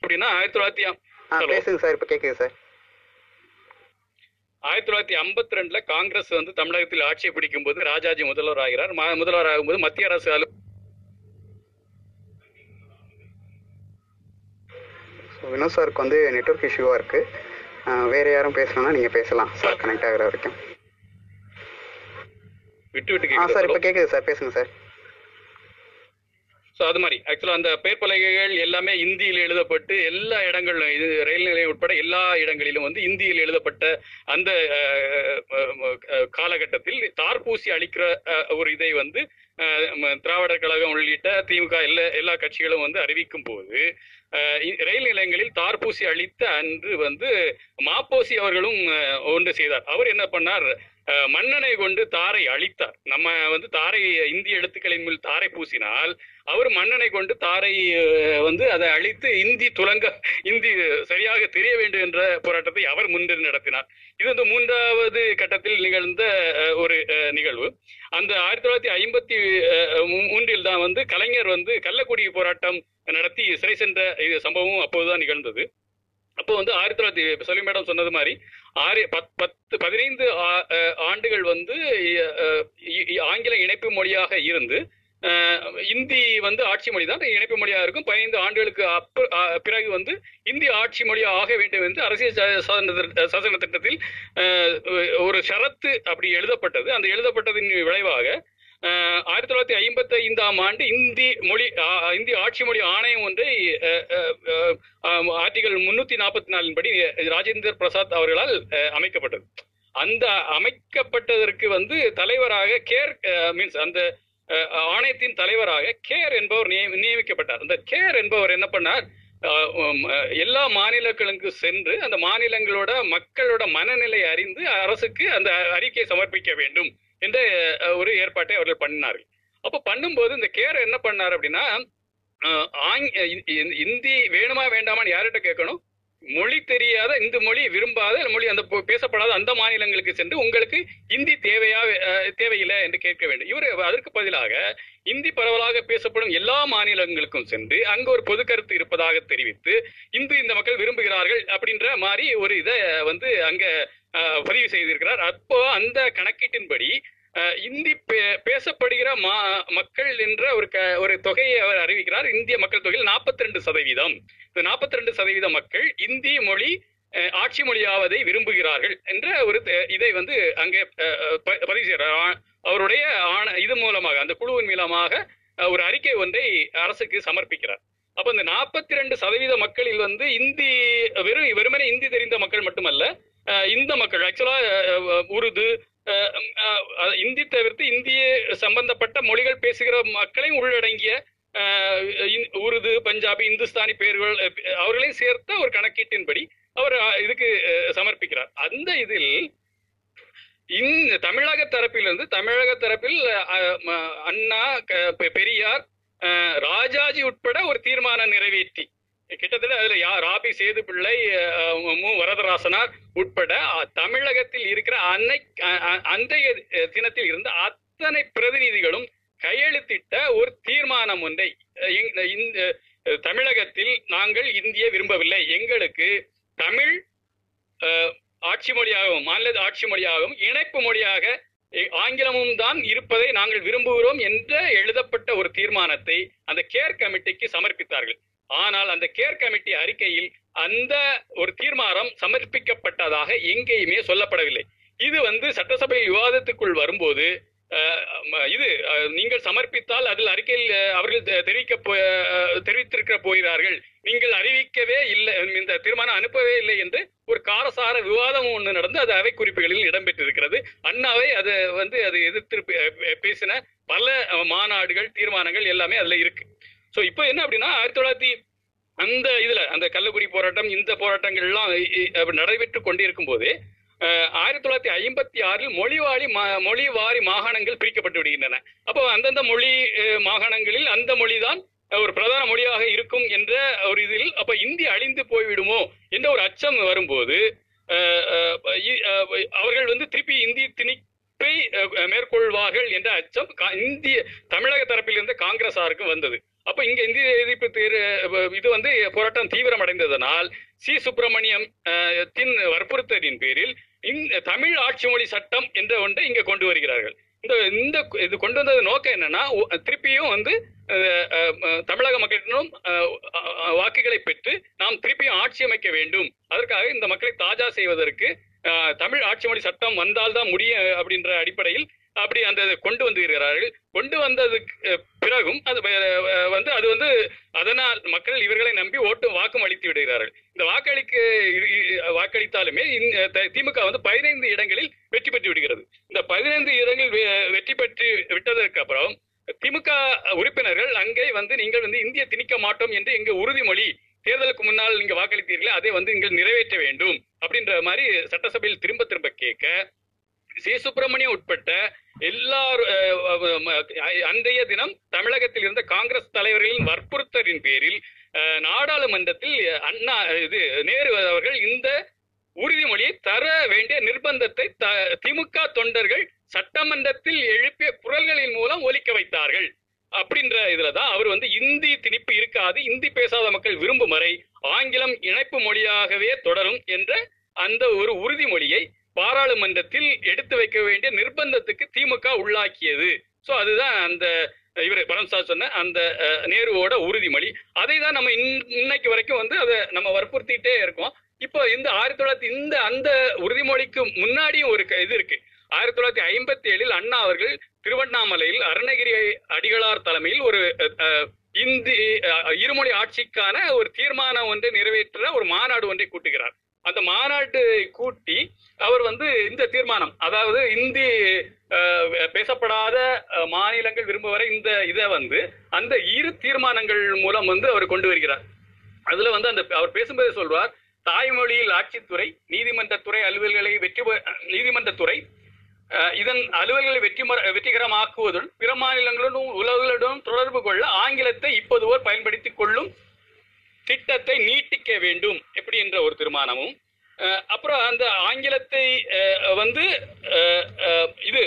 அப்படின்னா ஆயிரத்தி தொள்ளாயிரத்தி ஆ. பேசுங்க சார் இப்போ கேக்குது சார். ஆயிரத்தி தொள்ளாயிரத்தி ஐம்பத்தி ரெண்டுல காங்கிரஸ் வந்து தமிழகத்தில் ஆட்சியை பிடிக்கும் போது ராஜாஜி முதல்வர் ஆகிறார். முதல்வர் ஆகும்போது மத்திய அரசு அலு வினோத் சாருக்கு வந்து நெட்வொர்க் இஷ்யூவா இருக்கு. வேற யாரும் பேசணும்னா நீங்க பேசலாம். சார் கனெக்ட் ஆகுற வரைக்கும். விட்டு விட்டு ஆ சார் இப்போ கேட்குது கேக்குது சார். பேசுங்க சார். ஸோ அது மாதிரி. ஆக்சுவலாக அந்த பெயர் பலகைகள் எல்லாமே இந்தியில் எழுதப்பட்டு எல்லா இடங்களிலும் இது ரயில் நிலையம் உட்பட எல்லா இடங்களிலும் வந்து இந்தியில் எழுதப்பட்ட அந்த காலகட்டத்தில் தார்பூசி அளிக்கிற ஒரு இதை வந்து திராவிடர் கழகம் உள்ளிட்ட திமுக எல்லா எல்லா கட்சிகளும் வந்து அறிவிக்கும் போது ரயில் நிலையங்களில் தார்பூசி அளித்த அன்று வந்து மாப்போசி அவர்களும் ஒன்று செய்தார். அவர் என்ன பண்ணார்? மன்னனை கொண்டு தாரை அழித்தார். நம்ம வந்து தாரை இந்திய எழுத்துக்களின் மேல் தாரை பூசினால் அவர் மன்னனை கொண்டு தாரை வந்து அதை அழித்து இந்தி துலங்க இந்தி சரியாக தெரிய வேண்டும் என்ற போராட்டத்தை அவர் முன்னின்று நடத்தினார். இது வந்து மூன்றாவது கட்டத்தில் நிகழ்ந்த ஒரு நிகழ்வு. அந்த ஆயிரத்தி தொள்ளாயிரத்தி ஐம்பத்தி மூன்றில் தான் வந்து கலைஞர் வந்து கள்ளக்குடி போராட்டம் நடத்தி சிறை சென்ற சம்பவம் அப்போதுதான் நிகழ்ந்தது. அப்போ வந்து ஆயிரத்தி தொள்ளாயிரத்தி சொல்லி மேடம் சொன்னது மாதிரி ஆறு பத் பத்து பதினைந்து ஆண்டுகள் வந்து ஆங்கில இணைப்பு மொழியாக இருந்து இந்தி வந்து ஆட்சி மொழி தான் இணைப்பு மொழியாக இருக்கும். பதினைந்து ஆண்டுகளுக்கு அப்ப பிறகு வந்து இந்தி ஆட்சி மொழியாக ஆக வேண்டும் என்று அரசியல் சாசன திட்ட- திட்டத்தில் ஒரு ஷரத்து அப்படி எழுதப்பட்டது. அந்த எழுதப்பட்டதின் விளைவாக ஆயிரத்தி தொள்ளாயிரத்தி ஐம்பத்தி ஐந்தாம் ஆண்டு இந்தி மொழி ஆ- இந்திய ஆட்சி மொழி ஆணையம் ஒன்றை ஆர்டிகல் முன்னூத்தி நாற்பத்தி நாலின் படி ராஜேந்திர பிரசாத் அவர்களால் அஹ், அமைக்கப்பட்டது. அந்த அமைக்கப்பட்டதற்கு வந்து தலைவராக கேர் மீன்ஸ் அந்த அஹ், ஆணையத்தின் தலைவராக கேர் என்பவர் நியமிக்கப்பட்டார். அந்த கேர் என்பவர் என்ன பண்ணார்? எல்லா மாநிலங்களுக்கு சென்று அந்த மாநிலங்களோட மக்களோட மனநிலை அறிந்து அரசுக்கு அந்த அறிக்கையை சமர்ப்பிக்க வேண்டும் என்ற ஒரு ஏற்பாட்டை அவர்கள் பண்ணினார்கள். அப்ப பண்ணும்போது இந்த கேர் என்ன பண்ணார் அப்படின்னா ஆங்- இந்தி வேணுமா வேண்டாமான்னு யார்கிட்ட கேட்கணும்? மொழி தெரியாத இந்த மொழி விரும்பாத மொழி அந்த பேசப்படாத அந்த மாநிலங்களுக்கு சென்று உங்களுக்கு இந்தி தேவையா தேவையில்லை என்று கேட்க வேண்டும். இவர் அதற்கு பதிலாக இந்தி பரவலாக பேசப்படும் எல்லா மாநிலங்களுக்கும் சென்று அங்கு ஒரு பொது கருத்து இருப்பதாக தெரிவித்து இந்து இந்த மக்கள் விரும்புகிறார்கள் அப்படின்ற மாதிரி ஒரு இதை வந்து அங்க பதிவு செய்திருக்கிறார். அப்போ அந்த கணக்கீட்டின்படி இந்தி பே- பேசப்படுகிற மா மக்கள் என்ற ஒரு க ஒரு தொகையை அவர் அறிவிக்கிறார். இந்திய மக்கள் தொகையில் 42% சதவீதம். இந்த 42% சதவீத மக்கள் இந்தி மொழி ஆட்சி மொழியாவதை விரும்புகிறார்கள் என்ற ஒரு த- இதை வந்து அங்கே ப- பதிவு செய்கிறார். அவருடைய ஆண இது மூலமாக அந்த குழுவின் மூலமாக ஒரு அறிக்கை ஒன்றை அரசுக்கு சமர்ப்பிக்கிறார். அப்ப இந்த 42% சதவீத மக்களில் வந்து இந்தி வெறும் வெறுமனே இந்தி தெரிந்த மக்கள் மட்டுமல்ல இந்த மக்கள் ஆக்சுவலா உருது இந்தி தவிர்த்து இந்திய சம்பந்தப்பட்ட மொழிகள் பேசுகிற மக்களையும் உள்ளடங்கிய இந்- உருது பஞ்சாபி இந்துஸ்தானி பேர்கள் அவர்களையும் சேர்த்த ஒரு கணக்கீட்டின்படி அவர் அஹ், இதுக்கு சமர்ப்பிக்கிறார். அந்த இதில் இந்த தமிழக தரப்பிலிருந்து தமிழக தரப்பில் அண்ணா க- பெ- பெரியார் அஹ், ராஜாஜி உட்பட ஒரு தீர்மானம் நிறைவேற்றி கிட்டத்தட்ட அதுல யா ராபி சேது பிள்ளை மு வரதராசனார் உட்பட தமிழகத்தில் இருக்கிற அன்னை அ- அன்றைய தினத்தில் இருந்த அத்தனை பிரதிநிதிகளும் கையெழுத்திட்ட ஒரு தீர்மானம் ஒன்றை இந்த தமிழகத்தில் நாங்கள் இந்திய விரும்பவில்லை. எங்களுக்கு தமிழ் ஆட்சி மொழியாகவும் மாநில ஆட்சி மொழியாகவும் இணைப்பு மொழியாக ஆங்கிலமும் தான் இருப்பதை நாங்கள் விரும்புகிறோம் என்ற எழுதப்பட்ட ஒரு தீர்மானத்தை அந்த கேர் கமிட்டிக்கு சமர்ப்பித்தார்கள். ஆனால் அந்த கேர் கமிட்டி அறிக்கையில் அந்த ஒரு தீர்மானம் சமர்ப்பிக்கப்பட்டதாக எங்கேயுமே சொல்லப்படவில்லை. இது வந்து சட்டசபையில் விவாதத்துக்குள் வரும்போது இது நீங்கள் சமர்ப்பித்தால் அதில் அறிக்கையில் அவர்கள் தெ- தெரிவிக்க போ- தெரிவித்திருக்க போகிறார்கள். நீங்கள் அறிவிக்கவே இல்லை இந்த தீர்மானம் அனுப்பவே இல்லை என்று ஒரு காரசார விவாதம் ஒன்று நடந்து அது அவை குறிப்புகளில் இடம்பெற்றிருக்கிறது. அண்ணாவை அது வந்து அது எதிர்த்து பேசின பல மாநாடுகள் தீர்மானங்கள் எல்லாமே அதுல இருக்கு. சோ இப்போ என்ன அப்படின்னா ஆயிரத்தி தொள்ளாயிரத்தி அந்த இதுல அந்த கள்ளக்குடி போராட்டம் இந்த போராட்டங்கள் எல்லாம் நடைபெற்று கொண்டிருக்கும் போது ஆயிரத்தி தொள்ளாயிரத்தி ஐம்பத்தி ஆறில் மொழிவாரி மொழிவாரி மாகாணங்கள் பிரிக்கப்பட்டு விடுகின்றன. அப்போ அந்தந்த மொழி மாகாணங்களில் அந்த மொழிதான் ஒரு பிரதான மொழியாக இருக்கும் என்ற ஒரு இதில் அப்ப இந்தி அழிந்து போய்விடுமோ என்ற ஒரு அச்சம் வரும்போது அவர்கள் வந்து திருப்பி இந்தி திணிப்பை மேற்கொள்வார்கள் என்ற அச்சம் கா- இந்திய தமிழக தரப்பில் இருந்த காங்கிரசாருக்கு வந்தது. அப்ப இங்க இந்திய எதிர்ப்பு தேர் இது வந்து போராட்டம் தீவிரமடைந்ததனால் சி. சுப்பிரமணியம் தின் வற்புறுத்தலின் பேரில் தமிழ் ஆட்சி மொழி சட்டம் என்ற ஒன்றை இங்க கொண்டு வருகிறார்கள். இந்த இந்த இது கொண்டு வந்தது நோக்கம் என்னன்னா திருப்பியும் வந்து தமிழக மக்களிடம் வாக்குகளை பெற்று நாம் திருப்பியும் ஆட்சி அமைக்க வேண்டும். அதற்காக இந்த மக்களை தாஜா செய்வதற்கு தமிழ் ஆட்சி மொழி சட்டம் வந்தால்தான் முடியும் அப்படின்ற அடிப்படையில் அப்படி அந்த கொண்டு வந்திருக்கிறார்கள். கொண்டு வந்ததுக்கு பிறகும் அது வந்து அது வந்து அதனால் மக்கள் இவர்களை நம்பி ஓட்டு வாக்கும் அளித்து விடுகிறார்கள். இந்த வாக்களிக்க வாக்களித்தாலுமே இந்த திமுக வந்து பதினைந்து இடங்களில் வெற்றி பெற்று விடுகிறது. இந்த பதினைந்து இடங்களில் வெ- வெற்றி பெற்று விட்டதற்கு அப்புறம் திமுக உறுப்பினர்கள் அங்கே வந்து நீங்கள் வந்து இந்திய திணிக்க மாட்டோம் என்று எங்க உறுதிமொழி தேர்தலுக்கு முன்னால் நீங்க வாக்களித்தீர்களே அதை வந்து நீங்கள் நிறைவேற்ற வேண்டும் அப்படின்ற மாதிரி சட்டசபையில் திரும்ப திரும்ப கேட்க சி சுப்பிரமணியம் உட்பட்ட எல்லாரும் அன்றைய தினம் தமிழகத்தில் இருந்த காங்கிரஸ் தலைவர்களின் வற்புறுத்தலின் பேரில் நாடாளுமன்றத்தில் அண்ணா இது நேரு அவர்கள் இந்த உறுதிமொழியை தர வேண்டிய நிர்பந்தத்தை திமுக தொண்டர்கள் சட்டமன்றத்தில் எழுப்பிய குரல்களின் மூலம் ஒலிக்க வைத்தார்கள். அப்படின்ற இதுலதான் அவர் வந்து இந்தி திணிப்பு இருக்காது இந்தி பேசாத மக்கள் விரும்பும் வரை ஆங்கிலம் இணைப்பு மொழியாகவே தொடரும் என்ற அந்த ஒரு உறுதிமொழியை பாராளுமன்றத்தில் எடுத்து வைக்க வேண்டிய நிர்பந்தத்துக்கு திமுக உள்ளாக்கியது. சோ அதுதான் அந்த இவர் பரம் சொன்ன அந்த அஹ், நேருவோட உறுதிமொழி. அதை தான் நம்ம இன்னைக்கு வரைக்கும் வந்து அதை நம்ம வற்புறுத்திட்டே இருக்கோம். இப்போ இந்த ஆயிரத்தி தொள்ளாயிரத்தி இந்த அந்த உறுதிமொழிக்கு முன்னாடியும் ஒரு க- இது இருக்கு. ஆயிரத்தி தொள்ளாயிரத்தி ஐம்பத்தி ஏழில் அண்ணா அவர்கள் திருவண்ணாமலையில் அருணகிரி அடிகளார் தலைமையில் ஒரு அஹ், இந்தி அஹ், இருமொழி ஆட்சிக்கான ஒரு தீர்மானம் ஒன்றை நிறைவேற்ற ஒரு மாநாடு ஒன்றை கூட்டுகிறார். அந்த மாநாட்டை கூட்டி அவர் வந்து இந்த தீர்மானம் அதாவது இந்தி அஹ், பேசப்படாத மாநிலங்கள் விரும்புவரை இந்த இதை வந்து அந்த இரு தீர்மானங்கள் மூலம் வந்து அவர் கொண்டு வருகிறார். அதுல வந்து அந்த அவர் பேசும்போது சொல்வார் தாய்மொழியில் ஆட்சித்துறை நீதிமன்றத்துறை அலுவல்களை வெற்றி நீதிமன்ற நீதிமன்றத்துறை அஹ், இதன் அலுவல்களை வெற்றி வெற்றிகரமாக்குவதுடன் பிற மாநிலங்களுடன் உலகளுடன் தொடர்பு கொள்ள ஆங்கிலத்தை இப்போதுவோர் பயன்படுத்திக் கொள்ளும் திட்டத்தை நீட்டிக்க வேண்டும். எப்படி என்ற ஒரு தீர்மானமும். அப்புறம் அந்த ஆங்கிலத்தை வந்து இது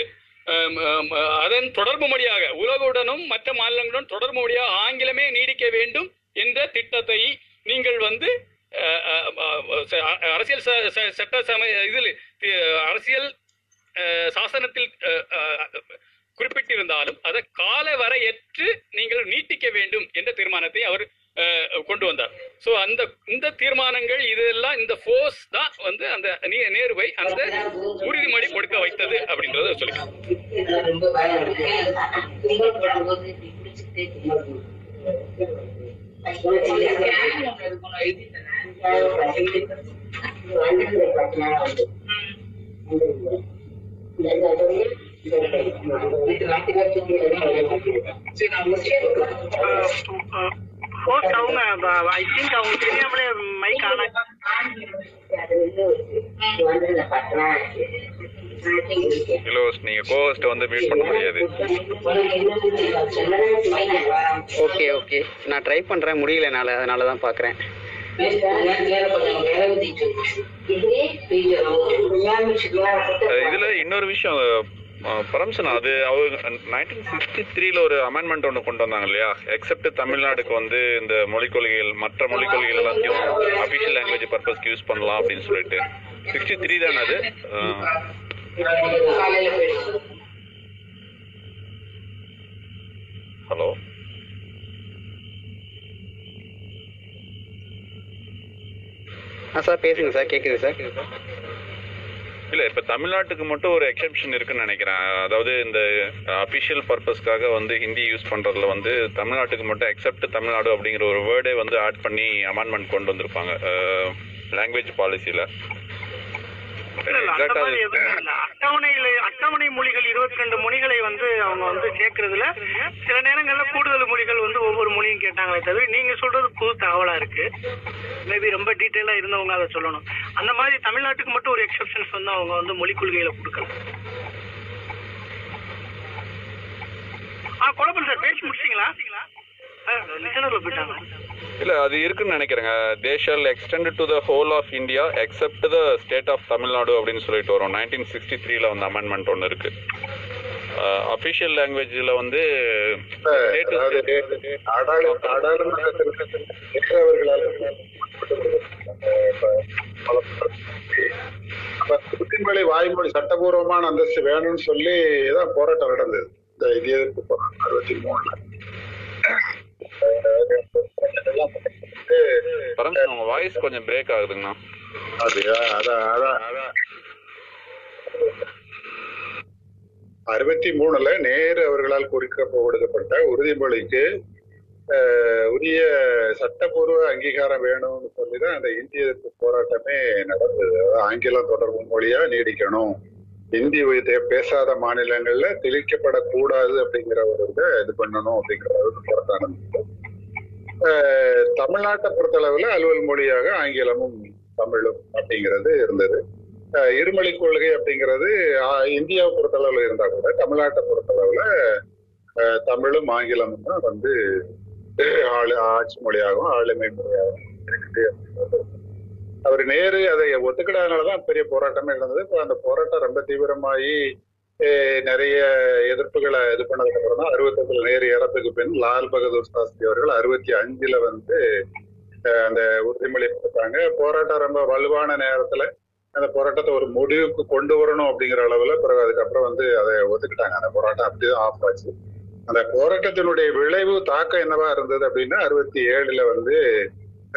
அதன் தொடர்பு மொழியாக உலகுடனும் மற்ற மாநிலங்களுடன் தொடர்பு மொழியாக ஆங்கிலமே நீடிக்க வேண்டும் என்ற திட்டத்தை நீங்கள் வந்து அரசியல் ச- ச- சட்ட சமய இதில் அரசியல் சாசனத்தில் குறிப்பிட்டிருந்தாலும் அதை கால வரையற்று நீங்கள் நீட்டிக்க வேண்டும் என்ற தீர்மானத்தை அவர் கொண்டு வந்தார். ஸோ அந்த இந்த தீர்மானங்கள் இதெல்லாம் இந்த ஃபோர்ஸ் தான் வந்து அந்த நீ நேருவை அந்த உறுதிமொழி கொடுக்க வைத்தது அப்படின்றத சொல்லி சரி நான் ஹோஸ்ட் அவங்க ஐ திங்க் அவங்க தெரியாமலே மைக் ஆனா இலோஸ் நீங்க கோஹோஸ்ட் வந்து மியூட் பண்ண முடியாது. ஓகே ஓகே நான் ட்ரை பண்ணுறேன் முடியல என்னால். அதனால தான் பார்க்குறேன் அஹ் இதுல இன்னொரு விஷயம் பரம்சன் அது அவர் நைன்டீன் சிக்ஸ்டி த்ரீல ஒரு அமெண்ட்மெண்ட் ஒன்று கொண்டு வந்தாங்க இல்லையா? எக்ஸப்ட் தமிழ்நாடுக்கு வந்து இந்த மொழிக் கொள்கைகள் மற்ற மொழிக் கொள்கைகள் எல்லாத்தையும் அபிஷியல் லாங்குவேஜ் பர்பஸ்க்கு யூஸ் பண்ணலாம் அப்படின்னு சொல்லிட்டு. சிக்ஸ்டி த்ரீ தானே அது? ஹலோ ஆ சார் பேசுங்க சார் கேட்குது சார். இல்ல இப்ப தமிழ்நாட்டுக்கு மட்டும் ஒரு எக்ஸெப்ஷன் இருக்குன்னு நினைக்கிறேன். அதாவது இந்த அபிஷியல் பர்பஸ்க்காக வந்து ஹிந்தி யூஸ் பண்றதுல வந்து தமிழ்நாட்டுக்கு மட்டும் எக்ஸப்ட் தமிழ்நாடு அப்படிங்கிற ஒரு வேர்டே வந்து ஆட் பண்ணி அமெண்ட்மெண்ட் கொண்டு வந்திருப்பாங்க. லாங்குவேஜ் பாலிசியில இல்ல இல்ல அந்த மாதிரி எதுவும் இல்ல அட்டவணையில அட்டவணை மொழிகள் இருபத்தி ரெண்டு மொழிகளை வந்து அவங்க வந்து சேர்க்கறதுல சில நேரங்கள்ல கூடுதல் மொழிகள் வந்து ஒவ்வொரு மொழியும் கேட்டாங்களே தவிர நீங்க சொல்றது புது தகவலா இருக்கு. மேபி ரொம்ப டீட்டெயிலா இருந்தவங்க அதை சொல்லணும். அந்த மாதிரி தமிழ்நாட்டுக்கு மட்டும் ஒரு எக்ஸப்ஷன்ஸ் வந்து அவங்க வந்து மொழிக் கொள்கையில கொடுக்கல. ஆ குழப்பம் சார். பேசி முடிச்சிங்களா இல்ல அது இருக்குன்னு நினைக்கிறேங்க. They shall extend to the whole of India except the state of Tamil Nadu அப்படின்னு சொல்லிட்டு வரும். நைன்டீன் சிக்ஸ்டி த்ரீல வந்து அமெண்ட்மெண்ட் ஒன்று இருக்கு. அஃபிஷியல் லாங்குவேஜில் வந்து வாய்மொழி சட்டபூர்வமான அந்தஸ்து வேணும்னு சொல்லி தான் போராட்டம் நடந்தது. இந்த இது எதிர்ப்பு போராட்டம் அறுபத்தி மூணுல. பரமசிவம் உங்க வாய்ஸ் கொஞ்சம் பிரேக் ஆகுதுங்கண்ணா. அப்படியா? அதான் அதான். அதான் அறுபத்தி மூணுல நேரு அவர்களால் குறிக்க உறுதிமொழிக்கு உரிய சட்டப்பூர்வ அங்கீகாரம் வேணும்னு சொல்லிதான் அந்த இந்திய எதிர்ப்பு போராட்டமே நடந்தது. ஆங்கிலம் தொடர்பு மொழியா நீடிக்கணும். இந்தி பேசாத மாநிலங்கள்ல திணிக்கப்படக்கூடாது அப்படிங்கிற ஒரு இதை இது பண்ணணும் அப்படிங்கிற ஒரு போராட்டம் தமிழ்நாட்டை பொறுத்தளவுல அலுவல் மொழியாக ஆங்கிலமும் தமிழும் அப்படிங்கிறது இருந்தது இருமொழி கொள்கை அப்படிங்கிறது இந்தியாவை பொறுத்தளவுல இருந்தா கூட தமிழ்நாட்டை பொறுத்தளவுல தமிழும் ஆங்கிலமும் தான் வந்து ஆளு ஆட்சி மொழியாகவும் ஆளுமை மொழியாகவும் இருக்குது அப்படிங்கிறது. அவர் நேரு அதை ஒத்துக்கிடாதனாலதான் பெரிய போராட்டமே நடந்தது. இப்போ அந்த போராட்டம் ரொம்ப தீவிரமாகி நிறைய எதிர்ப்புகளை இது பண்ணதுக்கு அப்புறம் தான் அறுபத்தஞ்சுல நேரு இறப்புக்கு பின் லால் பகதூர் சாஸ்திரி அவர்கள் அறுபத்தி அஞ்சுல வந்து அந்த உறுதிமொழி கொடுத்தாங்க. போராட்டம் ரொம்ப வலுவான நேரத்துல அந்த போராட்டத்தை ஒரு முடிவுக்கு கொண்டு வரணும் அப்படிங்கிற அளவுல பிறகு அதுக்கப்புறம் வந்து அதை ஒத்துக்கிட்டாங்க. அந்த போராட்டம் அப்படிதான் ஆஃப் ஆச்சு. அந்த போராட்டத்தினுடைய விளைவு தாக்கம் என்னவா இருந்தது அப்படின்னா அறுபத்தி ஏழுல வந்து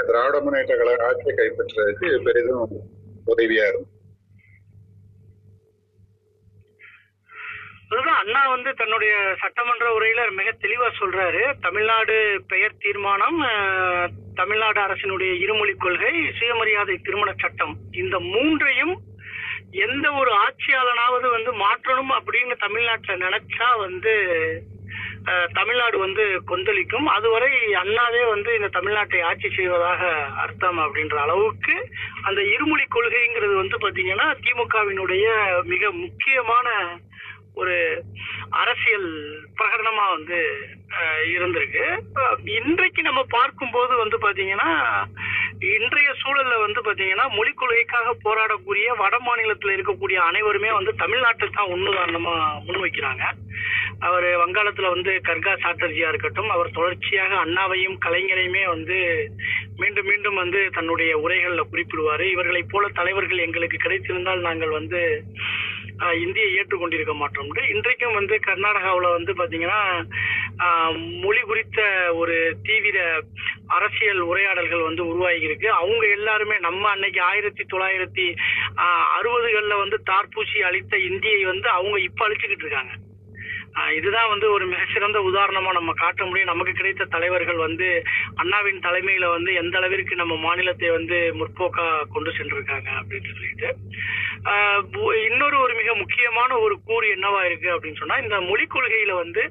திராவிட முன்னேற்ற கழக ஆட்சியை கைப்பற்றுறதுக்கு பெரிதும் உதவியா இருக்கும் அதுதான் அண்ணா வந்து தன்னுடைய சட்டமன்ற உரையில மிக தெளிவா சொல்றாரு. தமிழ்நாடு பெயர் தீர்மானம் தமிழ்நாடு அரசினுடைய இருமொழி கொள்கை சுயமரியாதை திருமண சட்டம். இந்த மூன்றையும் எந்த ஒரு ஆட்சியாளனாவது வந்து மாற்றணும் அப்படின்னு தமிழ்நாட்டுல நினைச்சா வந்து தமிழ்நாடு வந்து கொந்தளிக்கும். அதுவரை அண்ணாவே வந்து இந்த தமிழ்நாட்டை ஆட்சி செய்வதாக அர்த்தம் அப்படின்ற அளவுக்கு அந்த இருமொழி கொள்கைங்கிறது வந்து பாத்தீங்கன்னா திமுகவினுடைய மிக முக்கியமான ஒரு அரசியல் பிரகடனமா வந்து இருந்திருக்கு. இன்றைக்கு நம்ம பார்க்கும்போது வந்து பாத்தீங்கன்னா இன்றைய சூழல்ல வந்து பாத்தீங்கன்னா மொழி கொள்கைக்காக போராடக்கூடிய வட மாநிலத்துல இருக்கக்கூடிய அனைவருமே வந்து தமிழ்நாட்டை தான் உன்னுதாரணமா முன்வைக்கிறாங்க. அவர் வங்காளத்துல வந்து கர்கா சாட்டர்ஜியா இருக்கட்டும் அவர் தொடர்ச்சியாக அண்ணாவையும் கலைஞரையுமே வந்து மீண்டும் மீண்டும் வந்து தன்னுடைய உரைகளில் குறிப்பிடுவாரு. இவர்களைப் போல தலைவர்கள் எங்களுக்கு கிடைத்திருந்தால் நாங்கள் வந்து இந்தியை ஏற்றுக்கொண்டிருக்க மாட்டோம். இன்றைக்கும் வந்து கர்நாடகாவில் வந்து பார்த்தீங்கன்னா மொழி குறித்த ஒரு தீவிர அரசியல் உரையாடல்கள் வந்து உருவாகி இருக்கு அவங்க எல்லாருமே நம்ம அன்னைக்கு ஆயிரத்தி தொள்ளாயிரத்தி அறுபதுகளில் வந்து தார்பூசி அளித்த இந்தியை வந்து அவங்க இப்போ அழிச்சுக்கிட்டு இருக்காங்க. இதுதான் வந்து ஒரு மிகச்சிறந்த உதாரணமா நம்ம காட்ட முடியும். நமக்கு கிடைத்த தலைவர்கள் வந்து அண்ணாவின் தலைமையில வந்து எந்த அளவிற்கு நம்ம மாநிலத்தை வந்து முற்போக்கா கொண்டு சென்றிருக்காங்க அப்படின்னு சொல்லிட்டு. இன்னொரு ஒரு மிக முக்கியமான ஒரு கூறு என்னவா இருக்கு அப்படின்னு சொன்னா இந்த மொழி கொள்கையில வந்து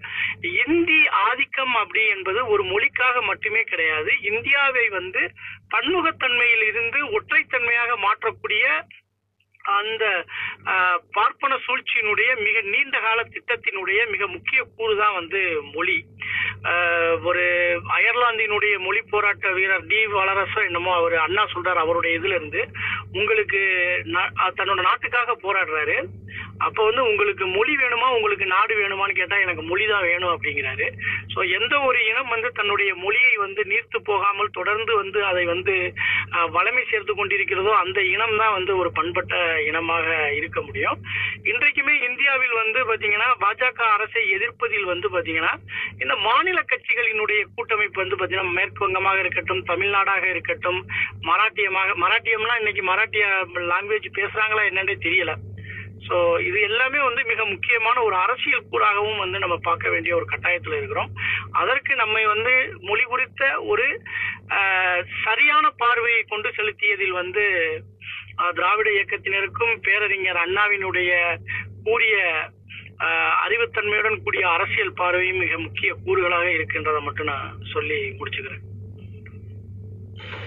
இந்தி ஆதிக்கம் அப்படி என்பது ஒரு மொழிக்காக மட்டுமே கிடையாது. இந்தியாவை வந்து பன்முகத்தன்மையில் இருந்து ஒற்றைத்தன்மையாக மாற்றக்கூடிய அந்த பார்ப்பன சூழ்ச்சியினுடைய மிக நீண்ட கால திட்டத்தினுடைய மிக முக்கிய கூறு தான் வந்து மொழி. ஒரு அயர்லாந்தினுடைய மொழி போராட்ட வீரர் டி வளரசோ என்னமோ அவர் அண்ணா சொல்றாரு அவருடைய இதுல இருந்து உங்களுக்கு தன்னோட நாட்டுக்காக போராடுறாரு. அப்ப வந்து உங்களுக்கு மொழி வேணுமா உங்களுக்கு நாடு வேணுமான்னு கேட்டா எனக்கு மொழி தான் வேணும் அப்படிங்கிறாரு. சோ எந்த ஒரு இனம் வந்து தன்னுடைய மொழியை வந்து நீர்த்து போகாமல் தொடர்ந்து வந்து அதை வந்து வளமை சேர்த்து கொண்டிருக்கிறதோ அந்த இனம் தான் வந்து ஒரு பண்பட்ட இனமாக இருக்க முடியும். இன்றைக்குமே இந்தியாவில் வந்து பாத்தீங்கன்னா பாஜக அரசை எதிர்ப்பதில் வந்து பாத்தீங்கன்னா இந்த மாநில கட்சிகளினுடைய கூட்டமைப்பு வந்து பாத்தீங்கன்னா மேற்கு வங்கமாக இருக்கட்டும் தமிழ்நாடாக இருக்கட்டும் மராட்டியமாக மராட்டியம்னா இன்னைக்கு மராட்டிய லாங்குவேஜ் பேசுறாங்களா என்னன்னே தெரியல. ஸோ இது எல்லாமே வந்து மிக முக்கியமான ஒரு அரசியல் கூறாகவும் வந்து நம்ம பார்க்க வேண்டிய ஒரு கட்டாயத்தில் இருக்கிறோம். அதற்கு நம்மை வந்து மொழி குறித்த ஒரு சரியான பார்வையை கொண்டு செலுத்தியதில் வந்து திராவிட இயக்கத்தினருக்கும் பேரறிஞர் அண்ணாவினுடைய கூடிய அறிவுத்தன்மையுடன் கூடிய அரசியல் பார்வையும் மிக முக்கிய கூறுகளாக இருக்கின்றதை மட்டும் நான் சொல்லி முடிச்சுக்கிறேன்.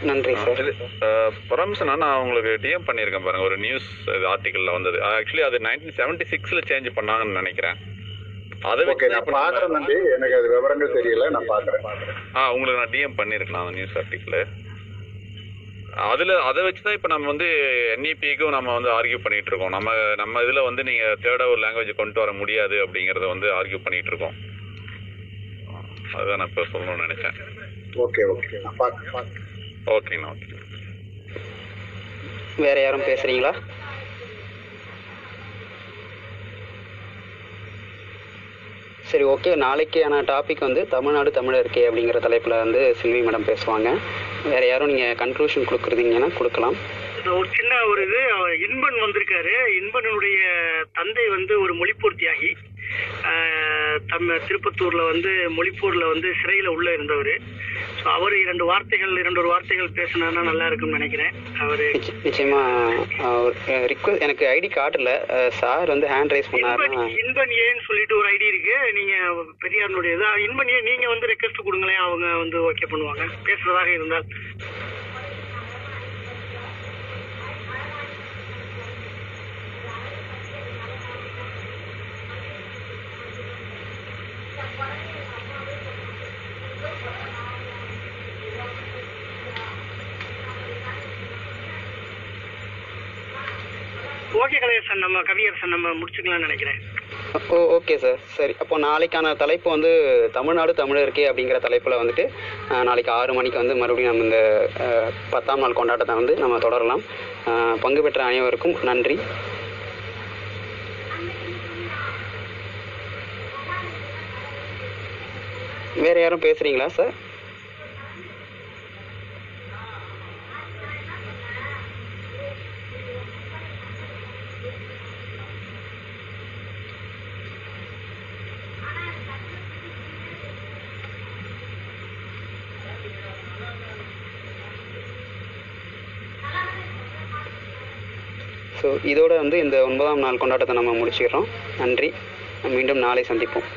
நன்றி சார் பரம்சனா நான் உங்களுக்கு டிஎம் பண்ணியிருக்கேன் பாருங்க ஒரு நியூஸ் ஆர்டிக்கல்ல வந்தது. ஆக்சுவலி அது நைன்டீன் செவன்டி சிக்ஸ்ல சேஞ்ச் பண்ணாங்கன்னு நினைக்கிறேன். அதை ஓகே வச்சு நான் பாக்குறேன் நம்பி எனக்கு அது விவரங்கள் தெரியல. நான் பாக்குறேன். ஆ உங்களுக்கு நான் டிஎம் பண்ணியிருக்கேன் அந்த நியூஸ் ஆர்டிக்கல் அதுல அதை வச்சு தான் இப்போ நம்ம வந்து என்இபிக்கும் நம்ம வந்து ஆர்கியூ பண்ணிட்டு இருக்கோம் நம்ம நம்ம இதுல வந்து நீங்க தேர்டா ஒரு லாங்குவேஜ் கொண்டு வர முடியாது அப்படிங்கறத வந்து ஆர்கியூ பண்ணிட்டு இருக்கோம் அதுதான் நான் இப்போ சொல்லணும்னு நினைச்சேன். ஓகே ஓகே நான் பாக்குறேன். ஓகேண்ணா ஓகே வேற யாரும் பேசுறீங்களா? சரி ஓகே நாளைக்கான டாபிக் வந்து தமிழ்நாடு தமிழருக்கே அப்படிங்கிற தலைப்பில் வந்து செல்வி மேடம் பேசுவாங்க. வேற யாரும் நீங்கள் கன்க்ளூஷன் கொடுக்குறீங்கன்னா கொடுக்கலாம். ஒரு சின்ன ஒரு இது அவர் இன்பன் வந்திருக்காரு. இன்பனுடைய தந்தை வந்து ஒரு மொழிப்போர் தியாகி ஆஹ் தம் திருப்பத்தூர்ல வந்து மொழிப்பூர்ல வந்து சிறையில உள்ள இருந்தவர். அவர் இரண்டு வார்த்தைகள் இரண்டு ஒரு வார்த்தைகள் பேசினா நல்லா இருக்கும்னு நினைக்கிறேன். அவரு நிச்ச- நிச்சயமா ரிக்வஸ்ட் எனக்கு ஐடி காட்டல சார் வந்து ஹேண்ட் ரைஸ் பண்ணாருன்னா இன்பன் ஏன்னு சொல்லிட்டு ஒரு ஐடி இருக்கு. நீங்க பெரியாருடைய இன்பன் ஏ நீங்க வந்து ரெக்வஸ்ட் கொடுங்களேன். அவங்க வந்து ஓகே பண்ணுவாங்க. பேசுறதாக இருந்தால். ஓகே கணேசன் நம்ம கவியரசன் நம்ம முடிச்சுக்கலாம்னு நினைக்கிறேன். Oh okay sir. சரி அப்போ நாளைக்கான தலைப்பு வந்து தமிழ்நாடு தமிழருக்கே அப்படிங்கிற தலைப்பில் வந்துட்டு நாளைக்கு ஆறு மணிக்கு வந்து மறுபடியும் நம்ம இந்த பத்தாம் நாள் கொண்டாட்டத்தை வந்து நம்ம தொடரலாம். பங்கு பெற்ற அனைவருக்கும் நன்றி. வேறு யாரும் பேசுகிறீங்களா சார்? இதோட வந்து இந்த ஒன்பதாம் நாள் கொண்டாட்டத்தை நம்ம முடிச்சுக்கிறோம். நன்றி. மீண்டும் நாளை சந்திப்போம்.